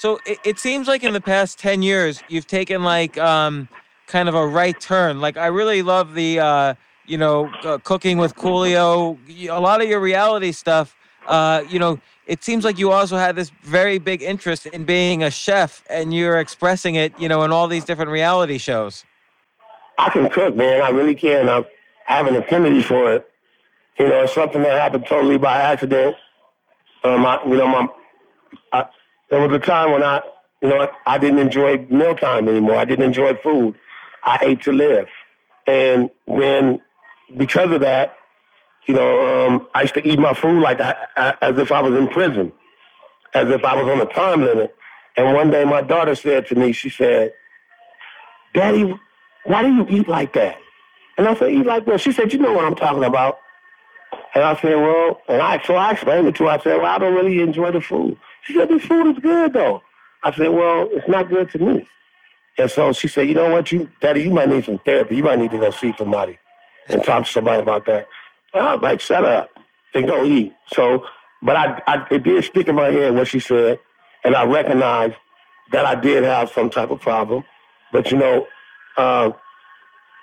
[SPEAKER 4] So it, it seems like in the past 10 years, you've taken like um, kind of a right turn. Like I really love the, uh, you know, uh, cooking with Coolio, a lot of your reality stuff. Uh, you know, it seems like you also had this very big interest in being a chef and you're expressing it, you know, in all these different reality shows.
[SPEAKER 3] I can cook, man. I really can. I have an affinity for it. You know, it's something that happened totally by accident. Um, I, you know, my, I, there was a time when I, you know, I didn't enjoy mealtime anymore. I didn't enjoy food. I ate to live. And when, because of that, you know, um, I used to eat my food like that, as if I was in prison, as if I was on a time limit. And one day my daughter said to me, she said, Daddy, why do you eat like that? And I said, eat like what? She said, you know what I'm talking about. And I said, well, and I, so I explained it to her. I said, well, I don't really enjoy the food. She said, this food is good though. I said, well, it's not good to me. And so she said, you know what, you, Daddy, you might need some therapy. You might need to go see somebody and talk to somebody about that. And I was like, shut up and go eat. So, but I, I, it did stick in my head what she said, and I recognized that I did have some type of problem. But you know, uh,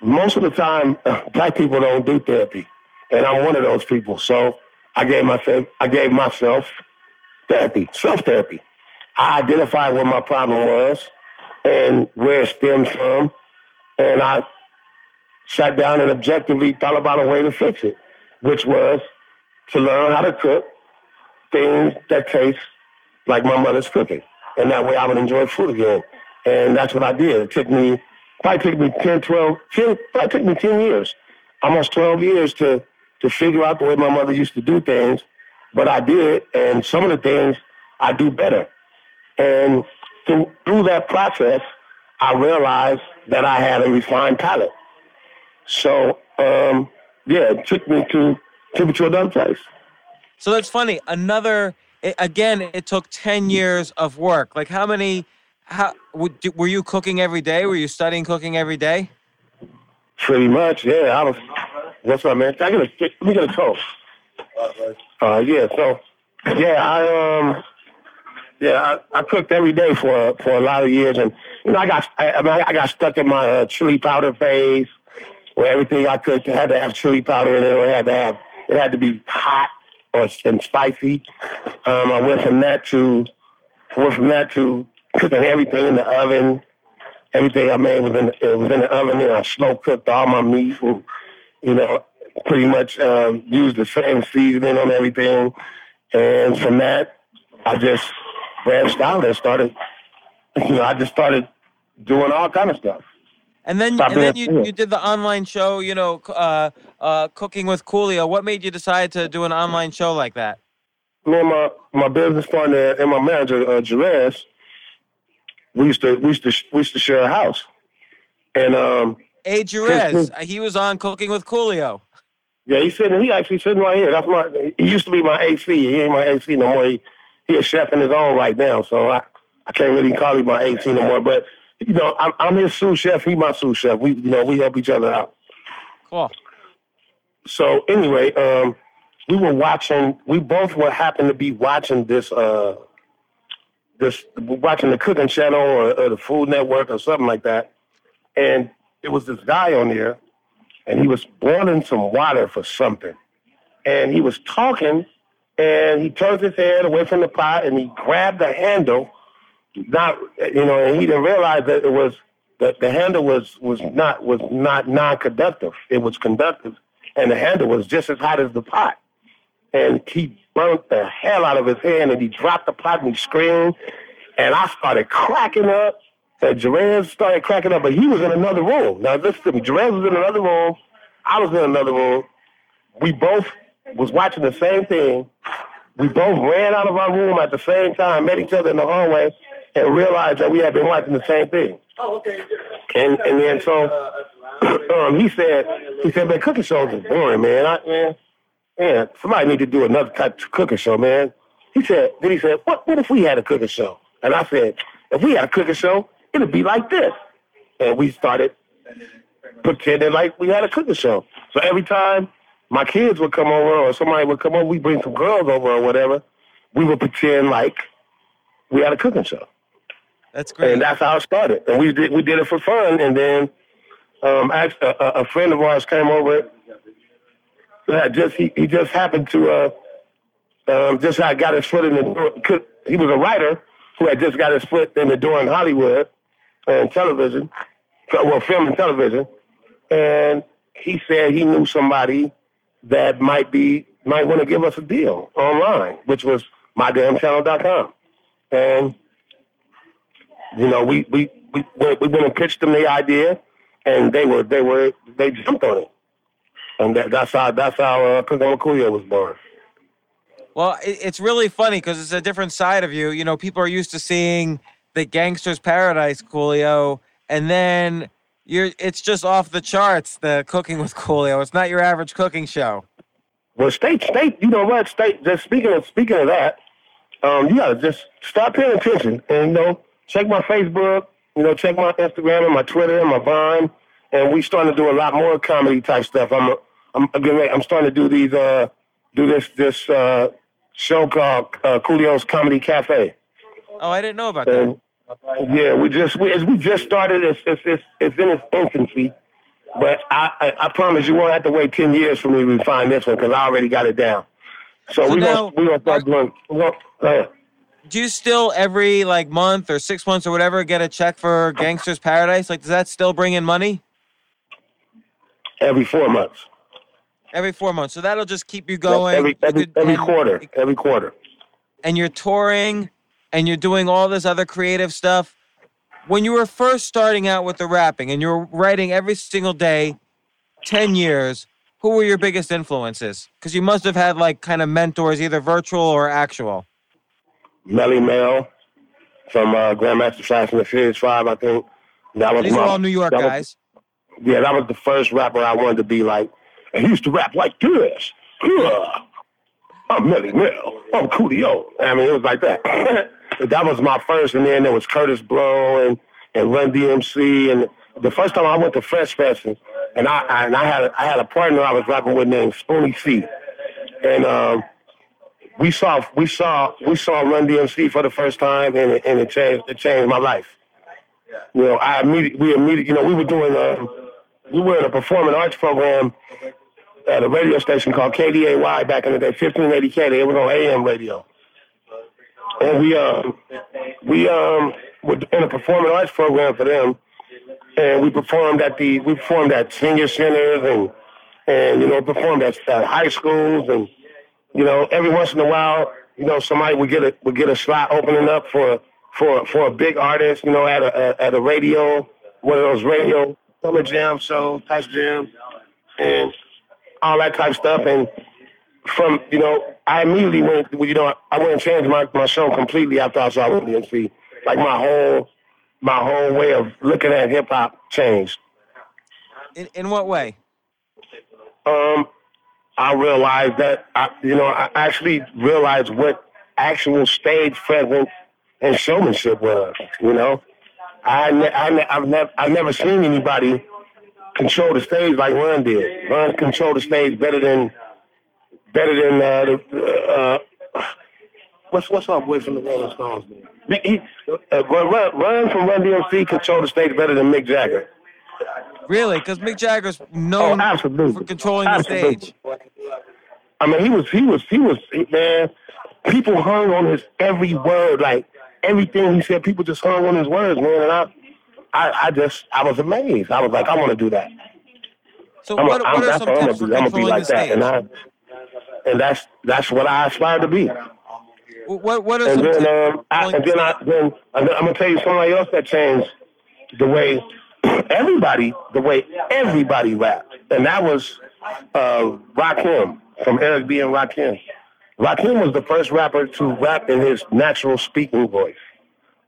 [SPEAKER 3] most of the time, black people don't do therapy, and I'm one of those people. So I gave myself, I gave myself therapy, self therapy. I identified what my problem was and where it stems from, and I sat down and objectively thought about a way to fix it, which was to learn how to cook things that taste like my mother's cooking. And that way I would enjoy food again. And that's what I did. It took me, probably took me 10, 12, 10, probably took me 10 years, almost 12 years to, to figure out the way my mother used to do things but I did, and some of the things I do better. And through, through that process, I realized that I had a refined palate. So, um, yeah, it took me to took me to another place.
[SPEAKER 4] So that's funny. Another again, it took ten years of work. Like how many? How were you cooking every day? Were you studying cooking every day?
[SPEAKER 3] Pretty much, yeah. I was. What's up, man? I get a let me get a toast. Uh, yeah. So, yeah, I um, yeah, I, I cooked every day for for a lot of years, and you know, I got I, I, mean, I got stuck in my uh, chili powder phase, where everything I cooked had to have chili powder in it, or it had to have it had to be hot or and spicy. Um, I went from that to went from that to cooking everything in the oven. Everything I made was in it was in the oven, and I slow cooked all my meat, and you know, pretty much um, used the same seasoning on everything. And from that, I just branched out and started. You know, I just started doing all kind of stuff.
[SPEAKER 4] And then,
[SPEAKER 3] Stop
[SPEAKER 4] and then you, you did the online show, you know, uh, uh, cooking with Coolio. What made you decide to do an online show like that?
[SPEAKER 3] Me and my, my business partner and my manager, uh, Jerez, we used to we used to we used to share a house, and um,
[SPEAKER 4] A. Jerez, he was on Cooking with Coolio.
[SPEAKER 3] Yeah, he's sitting. He actually sitting right here. That's my. He used to be my AC. He ain't my AC no more. He, he a chef in his own right now. So I, I can't really call him my AC no more. But you know, I'm, I'm his sous chef. He my sous chef. We you know we help each other out.
[SPEAKER 4] Cool.
[SPEAKER 3] So anyway, um, we were watching. We both were happened to be watching this. Uh, this watching the cooking channel or, or the Food Network or something like that, and it was this guy on there, and he was boiling some water for something, and he was talking, and he turned his head away from the pot, and he grabbed the handle, not you know, and he didn't realize that it was that the handle was was not was not non-conductive. It was conductive, and the handle was just as hot as the pot. And he burnt the hell out of his hand, and he dropped the pot and he screamed. And I started cracking up. And Jerez started cracking up, but he was in another room. Now listen to me. Jerez was in another room. I was in another room. We both was watching the same thing. We both ran out of our room at the same time, met each other in the hallway, and realized that we had been watching the same thing. Oh, okay. And and then so um, he said, he said, man, cooking shows is boring, man. I, man, man, somebody need to do another type of cooking show, man. He said, then he said, what, what if we had a cooking show? And I said, if we had a cooking show, it'd be like this. And we started pretending like we had a cooking show. So every time my kids would come over or somebody would come over, we bring some girls over or whatever, we would pretend like we had a cooking show.
[SPEAKER 4] That's great.
[SPEAKER 3] And that's how it started. And we did we did it for fun. And then um, a, a- friend of ours came over. That just he, he just happened to uh, um, just had got his foot in the door. He was a writer who had just got his foot in the door in Hollywood and television, well, film and television. And he said he knew somebody that might be might want to give us a deal online, which was mydamnchannel.com. And you know, we we we went, we went and pitched them the idea, and they were they were they jumped on it, and that, that's how that's how uh, with was born.
[SPEAKER 4] Well, it, it's really funny because it's a different side of you. You know, people are used to seeing the Gangster's Paradise Coolio, and then you're it's just off the charts. The Cooking with Coolio. It's not your average cooking show.
[SPEAKER 3] Well, state state, you know what? State. Just speaking of speaking of that, um, you gotta just start paying attention, and you know, check my Facebook, you know, check my Instagram and my Twitter and my Vine, and we starting to do a lot more comedy type stuff. I'm I'm ready- I'm starting to do these uh do this this uh show called uh, Coolio's Comedy Cafe.
[SPEAKER 4] Oh, I didn't know about that.
[SPEAKER 3] Yeah, we just we, as we just started. It's it's it's, it's in its infancy, but I, I I promise you won't have to wait ten years for me to find this one because I already got it down. So,
[SPEAKER 4] So
[SPEAKER 3] we
[SPEAKER 4] now-
[SPEAKER 3] gonna we gonna start doing. Well, uh,
[SPEAKER 4] Do you still every like month or six months or whatever get a check for Gangster's Paradise? Like, does that still bring in money
[SPEAKER 3] every four months.
[SPEAKER 4] every four months? So that'll just keep you going.
[SPEAKER 3] every every, every quarter. Every quarter.
[SPEAKER 4] and you're touring and you're doing all this other creative stuff. When you were first starting out with the rapping and you were writing every single day, 10 years, who were your biggest influences? Because you must have had like kind of mentors, either virtual or actual.
[SPEAKER 3] Melle Mel from uh, Grandmaster Flash and the Furious Five. I think that was
[SPEAKER 4] These
[SPEAKER 3] my,
[SPEAKER 4] are all New York
[SPEAKER 3] was-
[SPEAKER 4] guys.
[SPEAKER 3] yeah, that was the first rapper I wanted to be like. And he used to rap like this. I'm Melle Mel. I'm Coolio. I mean, it was like that. that was my first, and then there was Kurtis Blow and and Run DMC, and the first time I went to Fresh Fest, and, I and I had a, I had a partner I was rapping with named Spoonie C, and um, we saw we saw we saw Run DMC for the first time, and it, and it changed it changed my life. You know, I immediately we immediately you know we were doing um, we were in a performing arts program at a radio station called KDAY back in the day, 1580 KD. It was on AM radio, and we um we um were in a performing arts program for them, and we performed at the we performed at senior centers and and you know performed at, at high schools and you know every once in a while you know somebody would get a would get a slot opening up for for for a big artist you know at a at, a radio one of those radio summer jam shows type jam and all that type of stuff. And from you know I immediately went you know I went and changed my, my show completely after I saw Run DMC like my whole my whole way of looking at hip hop changed.
[SPEAKER 4] In in what way?
[SPEAKER 3] Um, I realized that I, you know I actually realized what actual stage presence and showmanship was. You know, I ne- I ne- I've never I've never seen anybody control the stage like Run did. Run controlled the stage better than better than uh, the uh, what's what's our boy from the Rolling Stones? Man? He, uh, run, run from Run DMC control the stage better than Mick Jagger.
[SPEAKER 4] Really? Because Mick Jagger's known
[SPEAKER 3] Oh,
[SPEAKER 4] for controlling
[SPEAKER 3] Absolutely.
[SPEAKER 4] the stage.
[SPEAKER 3] I mean, he was, he was, he was, man. People hung on his every word, like everything he said. People just hung on his words, man. And I, I, I just, I was amazed. I was like, I want to do that.
[SPEAKER 4] So
[SPEAKER 3] I'm a-
[SPEAKER 4] what,
[SPEAKER 3] I'm-
[SPEAKER 4] what are some
[SPEAKER 3] I'm
[SPEAKER 4] tips for.
[SPEAKER 3] I'm be
[SPEAKER 4] controlling
[SPEAKER 3] like
[SPEAKER 4] the
[SPEAKER 3] that,
[SPEAKER 4] stage?
[SPEAKER 3] And that's that's what I aspire to be.
[SPEAKER 4] What what are
[SPEAKER 3] And then, um, I, and then I then, and then I'm gonna tell you somebody else that changed the way everybody, the way everybody rapped, and that was uh, Rakim from Eric B and Rakim. Rakim was the first rapper to rap in his natural speaking voice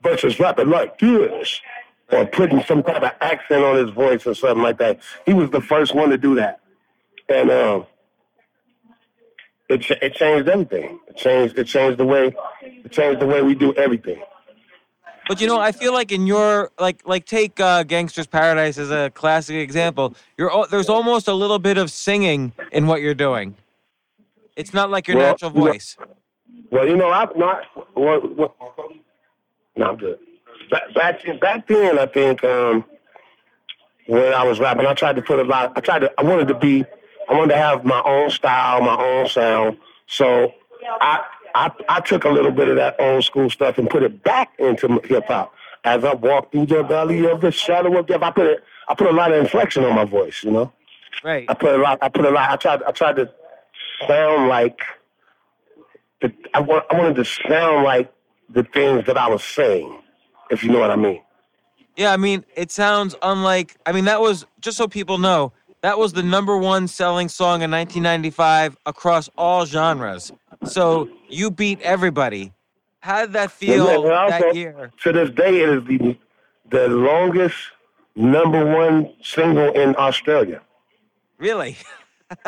[SPEAKER 3] versus rapping like this or putting some type of accent on his voice or something like that. He was the first one to do that, and um, it ch- it changed everything. It changed it changed the way it changed the way we do everything.
[SPEAKER 4] But you know, I feel like in your like like take uh, Gangster's Paradise as a classic example. You're there's almost a little bit of singing in what you're doing. It's not like your
[SPEAKER 3] Well,
[SPEAKER 4] natural
[SPEAKER 3] you know-
[SPEAKER 4] voice.
[SPEAKER 3] Well, you know, I'm not. What, what, no, I'm good. Back, back, then- back then, I think um, when I was rapping, I tried to put a lot. I tried to. I wanted to be. I wanted to have my own style, my own sound. So I, I, I took a little bit of that old school stuff and put it back into hip hop. As I walk through the valley of the shadow of death, I put it. I put a lot of inflection on my voice. You know.
[SPEAKER 4] Right.
[SPEAKER 3] I put a lot. I put a lot. I tried. I tried to sound like. The, I, want, I wanted to sound like the things that I was saying, if you know what I mean.
[SPEAKER 4] Yeah, I mean, it sounds unlike. I mean, that was just so people know. That was the number one selling song in 1995 across all genres. So you beat everybody. How did that feel
[SPEAKER 3] And then also,
[SPEAKER 4] that year?
[SPEAKER 3] To this day, it is the the longest number one single in Australia.
[SPEAKER 4] Really?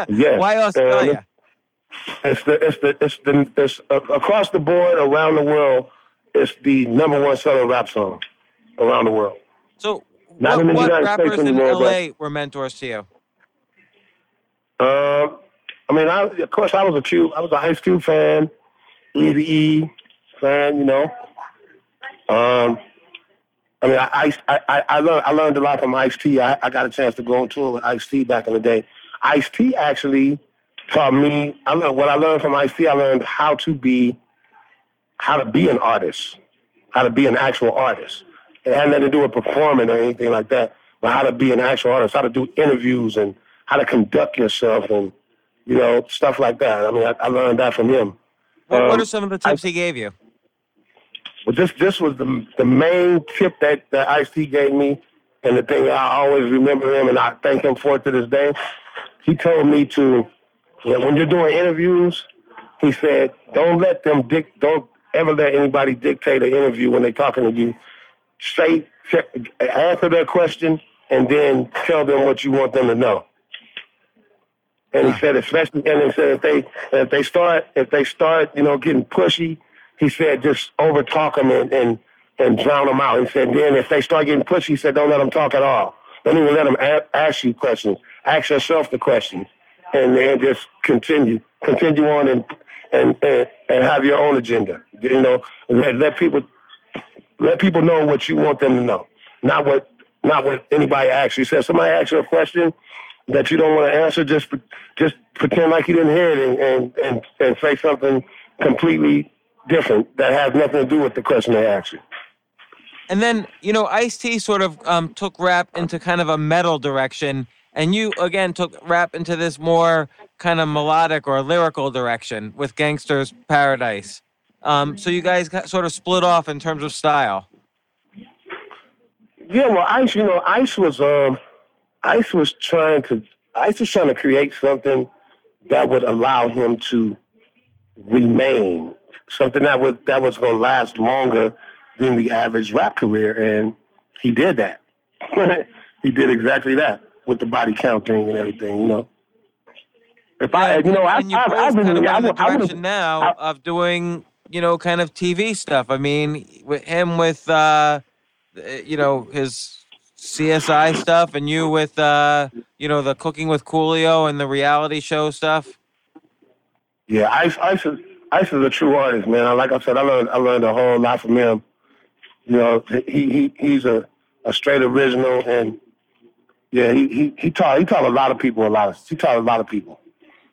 [SPEAKER 3] Yes.
[SPEAKER 4] Why
[SPEAKER 3] And
[SPEAKER 4] Australia?
[SPEAKER 3] It's the it's the it's the it's uh, across the board around the world. It's the number one selling rap song around the world.
[SPEAKER 4] So
[SPEAKER 3] Not
[SPEAKER 4] what,
[SPEAKER 3] in the
[SPEAKER 4] what
[SPEAKER 3] United States
[SPEAKER 4] rappers in
[SPEAKER 3] anymore, but-
[SPEAKER 4] LA were mentors to you?
[SPEAKER 3] Um, I mean, I, of course, I was a Cube. I was a high school fan, Eazy E fan. You know. Um, I mean, I I I, I learned I learned a lot from Ice T. I, I got a chance to go on tour with Ice T back in the day. Ice T actually taught me. I learned what I learned from Ice T. I learned how to be how to be an artist, how to be an actual artist. It had nothing to do with performing or anything like that, but how to be an actual artist, how to do interviews and how to conduct yourself and, you know, stuff like that. I mean, I, I learned that from him.
[SPEAKER 4] What, what
[SPEAKER 3] Um,
[SPEAKER 4] are some of the tips he gave you?
[SPEAKER 3] Well, this this was the the main tip that, that Ice T gave me, and the thing I always remember him, and I thank him for it to this day. He told me to, when you're doing interviews, he said, don't let them dic- don't ever let anybody dictate an interview when they're talking to you. Say, answer their question, and then tell them what you want them to know. And he said, especially, and he said if they if they start if they start you know getting pushy, he said just over talk them and, and and drown them out. He said then if they start getting pushy, he said don't let them talk at all. Don't even let them a- ask you questions. Ask yourself the questions, and then just continue continue on and and and, and have your own agenda. You know, let, let people let people know what you want them to know, not what not what anybody asks you. Says somebody asks you a question that you don't want to answer, just just pretend like you didn't hear it and and and, and say something completely different that has nothing to do with the question they asked you.
[SPEAKER 4] And then, you know, Ice T sort of um, took rap into kind of a metal direction. And you, again, took rap into this more kind of melodic or lyrical direction with Gangster's Paradise. Um, so you guys got sort of split off in terms of style.
[SPEAKER 3] Yeah, well, Ice, you know, Ice was um, Ice was trying to Ice was trying to create something that would allow him to remain, something that was that was going to last longer than the average rap career, and he did that. he did exactly that with the body count thing and everything, you know. If I, you know, I,
[SPEAKER 4] and you
[SPEAKER 3] I, I, I,
[SPEAKER 4] kind of
[SPEAKER 3] I,
[SPEAKER 4] in the direction now
[SPEAKER 3] I-
[SPEAKER 4] of doing, you know, kind of TV stuff. I mean, with him with, uh, you know, his CSI stuff, and you with, uh, you know, the Cooking with Coolio and the reality show stuff.
[SPEAKER 3] Yeah, Ice, Ice is Ice is a true artist, man. I- Like I said, I learned I learned a whole lot from him. You know, he he he's a, a straight original, and yeah, he he he taught he taught a lot of people a lot of he taught a lot of people.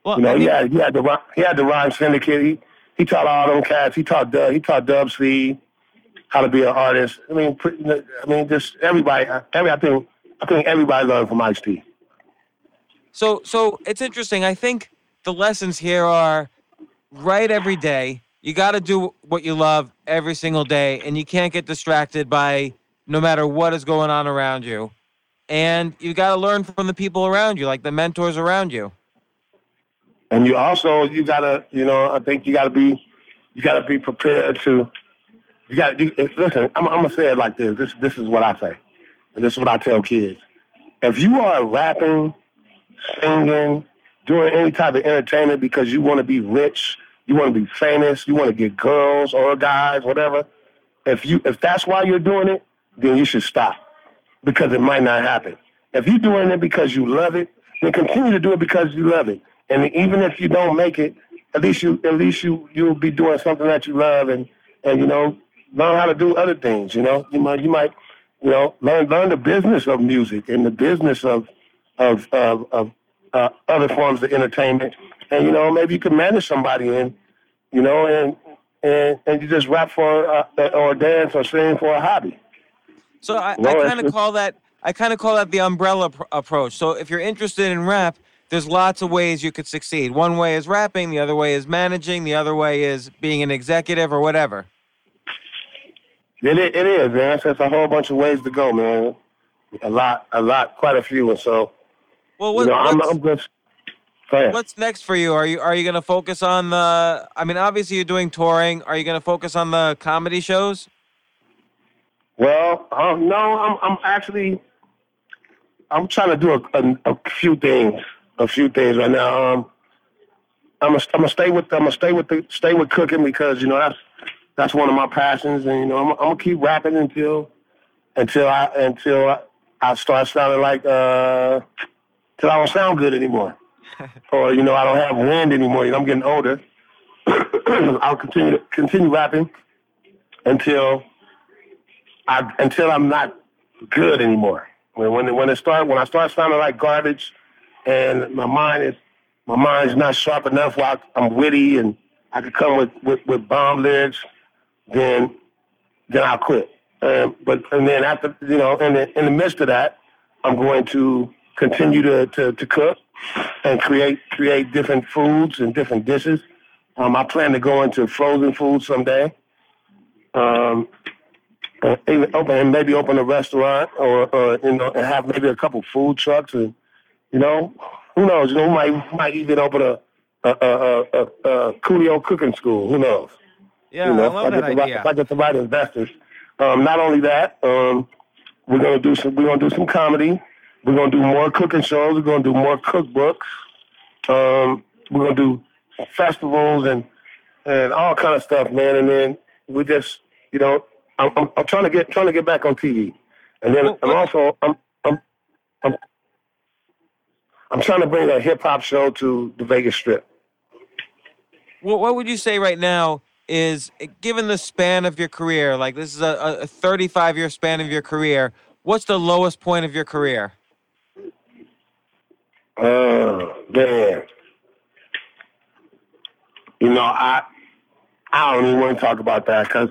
[SPEAKER 4] Well,
[SPEAKER 3] You know,
[SPEAKER 4] I
[SPEAKER 3] he had he had the Rhy- he had the rhyme syndicate. He he taught all them cats. He taught Dub, he taught Dub C how to be an artist. I mean, I mean, just everybody. Every I think I think everybody learned from Ice T.
[SPEAKER 4] So so it's interesting. I think the lessons here are write every day. You got to do what you love every single day, and you can't get distracted by no matter what is going on around you. And you got to learn from the people around you, like the mentors around you.
[SPEAKER 3] And you also you gotta you know I think you gotta be you gotta be prepared to you got to listen. I'm, I'm gonna say it like this. This this is what I say, and this is what I tell kids. If you are rapping, singing, doing any type of entertainment because you want to be rich, you want to be famous, you want to get girls or guys, whatever. If you if that's why you're doing it, then you should stop because it might not happen. If you're doing it because you love it, then continue to do it because you love it. And even if you don't make it, at least you at least you you'll be doing something that you love and and you know learn how to do other things. You know you might you might you know learn learn the business of music and the business of of of, of uh, other forms of entertainment. And you know maybe you can manage somebody and you know and and and you just rap for uh, or dance or sing for a hobby.
[SPEAKER 4] So I,
[SPEAKER 3] No,
[SPEAKER 4] I kind of call that I kind of call that the umbrella pr- approach. So if you're interested in rap, there's lots of ways you could succeed. One way is rapping, the other way is managing, the other way is being an executive or whatever.
[SPEAKER 3] It, it is, man. So it's a whole bunch of ways to go, man. A lot, a lot, quite a few. And so,
[SPEAKER 4] Well,
[SPEAKER 3] you
[SPEAKER 4] what,
[SPEAKER 3] know, I'm,
[SPEAKER 4] what's,
[SPEAKER 3] I'm just,
[SPEAKER 4] what's next for you? Are you are you going to focus on the? I mean, obviously you're doing touring. Are you going to focus on the comedy shows?
[SPEAKER 3] Well, um, no, I'm, I'm actually, I'm trying to do a, a, a few things, a few things right now. Um, I'm gonna, I'm gonna stay with, I'm gonna stay with the, stay with cooking because you know that's, that's one of my passions, and you know I'm, I'm gonna keep rapping until, until I, until I, I start sounding like, uh, till I don't sound good anymore, or you know I don't have wind anymore. You know I'm getting older. I'll continue to continue rapping until I, until I'm not good anymore. When when it, when it start when I start sounding like garbage, and my mind is my mind is not sharp enough while I'm witty and I could come with, with, with bomb lyrics, then then I'll quit. Um, but and then after you know, in the in the midst of that, I'm going to continue to, to, to cook and create create different foods and different dishes. Um, I plan to go into frozen food someday. Um, uh, even open and maybe open a restaurant or, or you know and have maybe a couple food trucks and you know who knows you know might might even open a a a, a, a, a Coolio cooking school who knows
[SPEAKER 4] Yeah,
[SPEAKER 3] you know
[SPEAKER 4] I love that
[SPEAKER 3] the
[SPEAKER 4] idea.
[SPEAKER 3] if I get the right investors um, not only that um, we're gonna do some we're gonna do some comedy we're gonna do more cooking shows we're gonna do more cookbooks Um, we're gonna do festivals and and all kind of stuff, man. And then we just, you know, I'm, I'm, I'm trying to get trying to get back on TV, and then
[SPEAKER 4] Well,
[SPEAKER 3] I'm also I'm I'm I'm I'm trying to bring a hip hop show to the Vegas Strip.
[SPEAKER 4] What, what would you say right now is, eh, given the span of your career, like this is a, a 35 year span of your career, what's the lowest point of your career?
[SPEAKER 3] Oh man, you know I I don't even want to talk about that because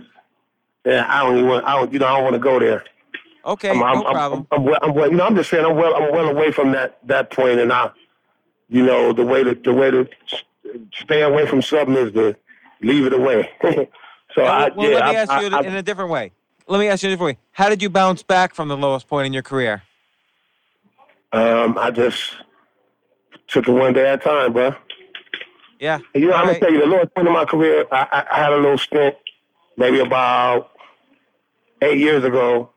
[SPEAKER 3] yeah I don't even want I don't you know I don't want to go there.
[SPEAKER 4] Okay,
[SPEAKER 3] I'm, I'm,
[SPEAKER 4] no
[SPEAKER 3] I'm-
[SPEAKER 4] problem.
[SPEAKER 3] I'm, well, I'm well, you know, I'm just saying I'm well, I'm well away from that that point, and I, you know, the way to the way to stay away from something is to leave it away. so I,
[SPEAKER 4] well, well,
[SPEAKER 3] yeah,
[SPEAKER 4] let me
[SPEAKER 3] I-
[SPEAKER 4] ask you
[SPEAKER 3] I-
[SPEAKER 4] in a different way. Let me ask you a different way. How did you bounce back from the lowest point in your career?
[SPEAKER 3] um, I just took it one day at a time, bro.
[SPEAKER 4] Yeah.
[SPEAKER 3] And, you know,
[SPEAKER 4] all
[SPEAKER 3] I'm
[SPEAKER 4] right.
[SPEAKER 3] gonna tell you, the lowest point of my career, I, I, I had a little stint, maybe about eight years ago.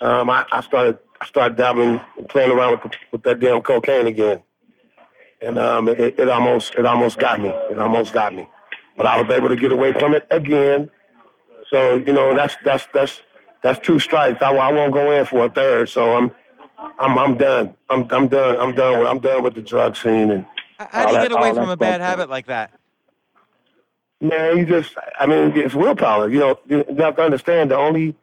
[SPEAKER 3] Um, I, I started I started dabbling, playing around with, with that damn cocaine again, and um, it, it almost it almost got me. It almost got me, but I was able to get away from it again. So you know, that's that's that's that's two strikes. I, I won't go in for a third. So I'm I'm I'm done. I'm I'm done. I'm done with I'm done with the drug scene and.
[SPEAKER 4] How do you
[SPEAKER 3] that-
[SPEAKER 4] get away from a bad habit like that?
[SPEAKER 3] Man, you just, I mean, it's willpower. You know, you have to understand the only,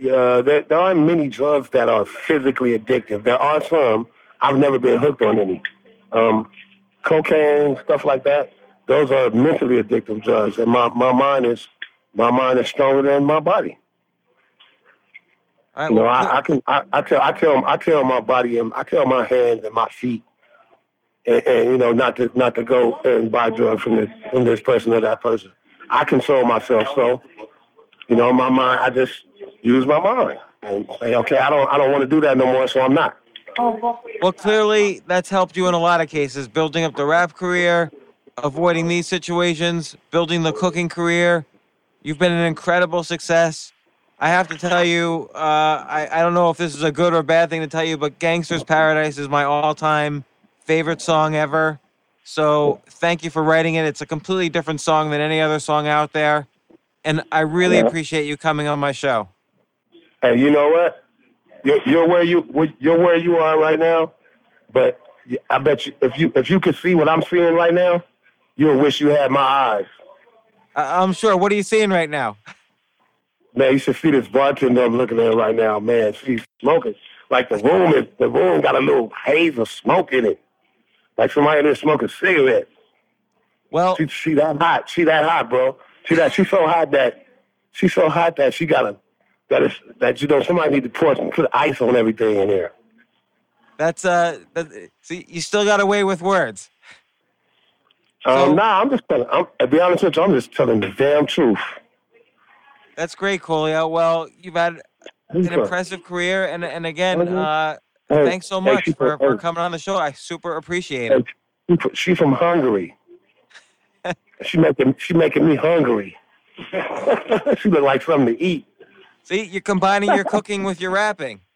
[SPEAKER 3] uh, there, there aren't many drugs that are physically addictive. There are some. I've never been hooked on any. Um, cocaine, stuff like that, those are mentally addictive drugs. And my, my mind is, my mind is stronger than my body.
[SPEAKER 4] Right,
[SPEAKER 3] You know, I, I can, I, I tell, I tell, I tell my body and I tell my hands and my feet, and, and you know, not to, not to go and buy drugs from this, from this person or that person. I control myself, so you know, my mind, I just use my mind and say, okay, I don't, I don't want to do that no more, so I'm not.
[SPEAKER 4] Well, clearly that's helped you in a lot of cases, building up the rap career, avoiding these situations, building the cooking career. You've been an incredible success. I have to tell you, uh, I, I don't know if this is a good or bad thing to tell you, but Gangsta's Paradise is my all time favorite song ever. So thank you for writing it. It's a completely different song than any other song out there. And I really
[SPEAKER 3] Yeah.
[SPEAKER 4] appreciate you coming on my show.
[SPEAKER 3] And you know what? You're, you're where you, you're where you are right now, but I bet you, if you, if you could see what I'm seeing right now, you'll wish you had my eyes.
[SPEAKER 4] I, I'm sure. What are you seeing right now?
[SPEAKER 3] Man, you should see this bartender I'm looking at right now, man. She's smoking. Like the room is the room got a little haze of smoke in it. Like somebody in there smoking cigarettes.
[SPEAKER 4] Well,
[SPEAKER 3] She she that hot. She that hot, bro. She that she so hot that she so hot that she got a that is that you know somebody need to pour some put ice on everything in there.
[SPEAKER 4] that's uh, that, see, you still got away with words.
[SPEAKER 3] Um,
[SPEAKER 4] So-
[SPEAKER 3] nah, I'm just telling. I'm, to be honest with you, I'm just telling the damn truth.
[SPEAKER 4] That's great, Coolio. Well, you've had an
[SPEAKER 3] Hey,
[SPEAKER 4] impressive career, and and again, uh,
[SPEAKER 3] hey,
[SPEAKER 4] thanks so much
[SPEAKER 3] she
[SPEAKER 4] for, for
[SPEAKER 3] hey,
[SPEAKER 4] coming on the show. I super appreciate it.
[SPEAKER 3] she fr- She from Hungary. she making she making me hungry. she look like something to eat.
[SPEAKER 4] See, you're combining your cooking with your rapping.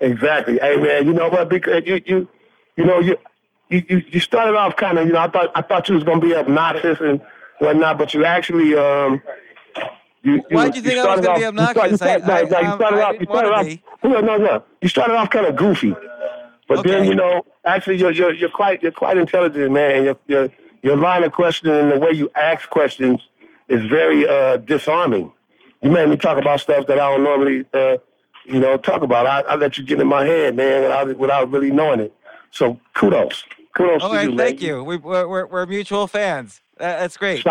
[SPEAKER 3] Exactly. Hey man, you know what? Because you you you know you you you, you started off kind of you know I thought I thought you was gonna be obnoxious and whatnot, but you actually um. You, you,
[SPEAKER 4] Why'd you think I was
[SPEAKER 3] started
[SPEAKER 4] gonna be
[SPEAKER 3] off- you started- you?
[SPEAKER 4] I-
[SPEAKER 3] no,
[SPEAKER 4] I-
[SPEAKER 3] no, you started
[SPEAKER 4] I
[SPEAKER 3] off. You started off. No, no, no. You started off kind of goofy, but then you know, actually, you're you're you're quite you're quite intelligent, man. And your your your line of questioning and the way you ask questions is very uh, disarming. You made me talk about stuff that I don't normally, uh, you know, talk about. I, I let you get in my head, man, without without really knowing it. So kudos, kudos
[SPEAKER 4] All
[SPEAKER 3] to you,
[SPEAKER 4] thank
[SPEAKER 3] man.
[SPEAKER 4] you. We, we're, we're we're mutual fans. That's great.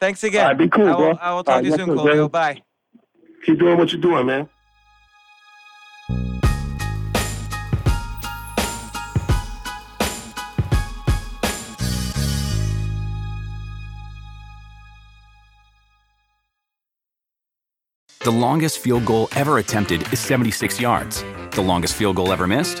[SPEAKER 4] Thanks again.
[SPEAKER 3] All right, be cool,
[SPEAKER 4] I will,
[SPEAKER 3] bro.
[SPEAKER 4] I will talk
[SPEAKER 3] right,
[SPEAKER 4] to you soon,
[SPEAKER 3] sir,
[SPEAKER 4] Coolio. Bye.
[SPEAKER 3] Keep doing what you're doing, man.
[SPEAKER 5] The longest field goal ever attempted is 76 yards. The longest field goal ever missed?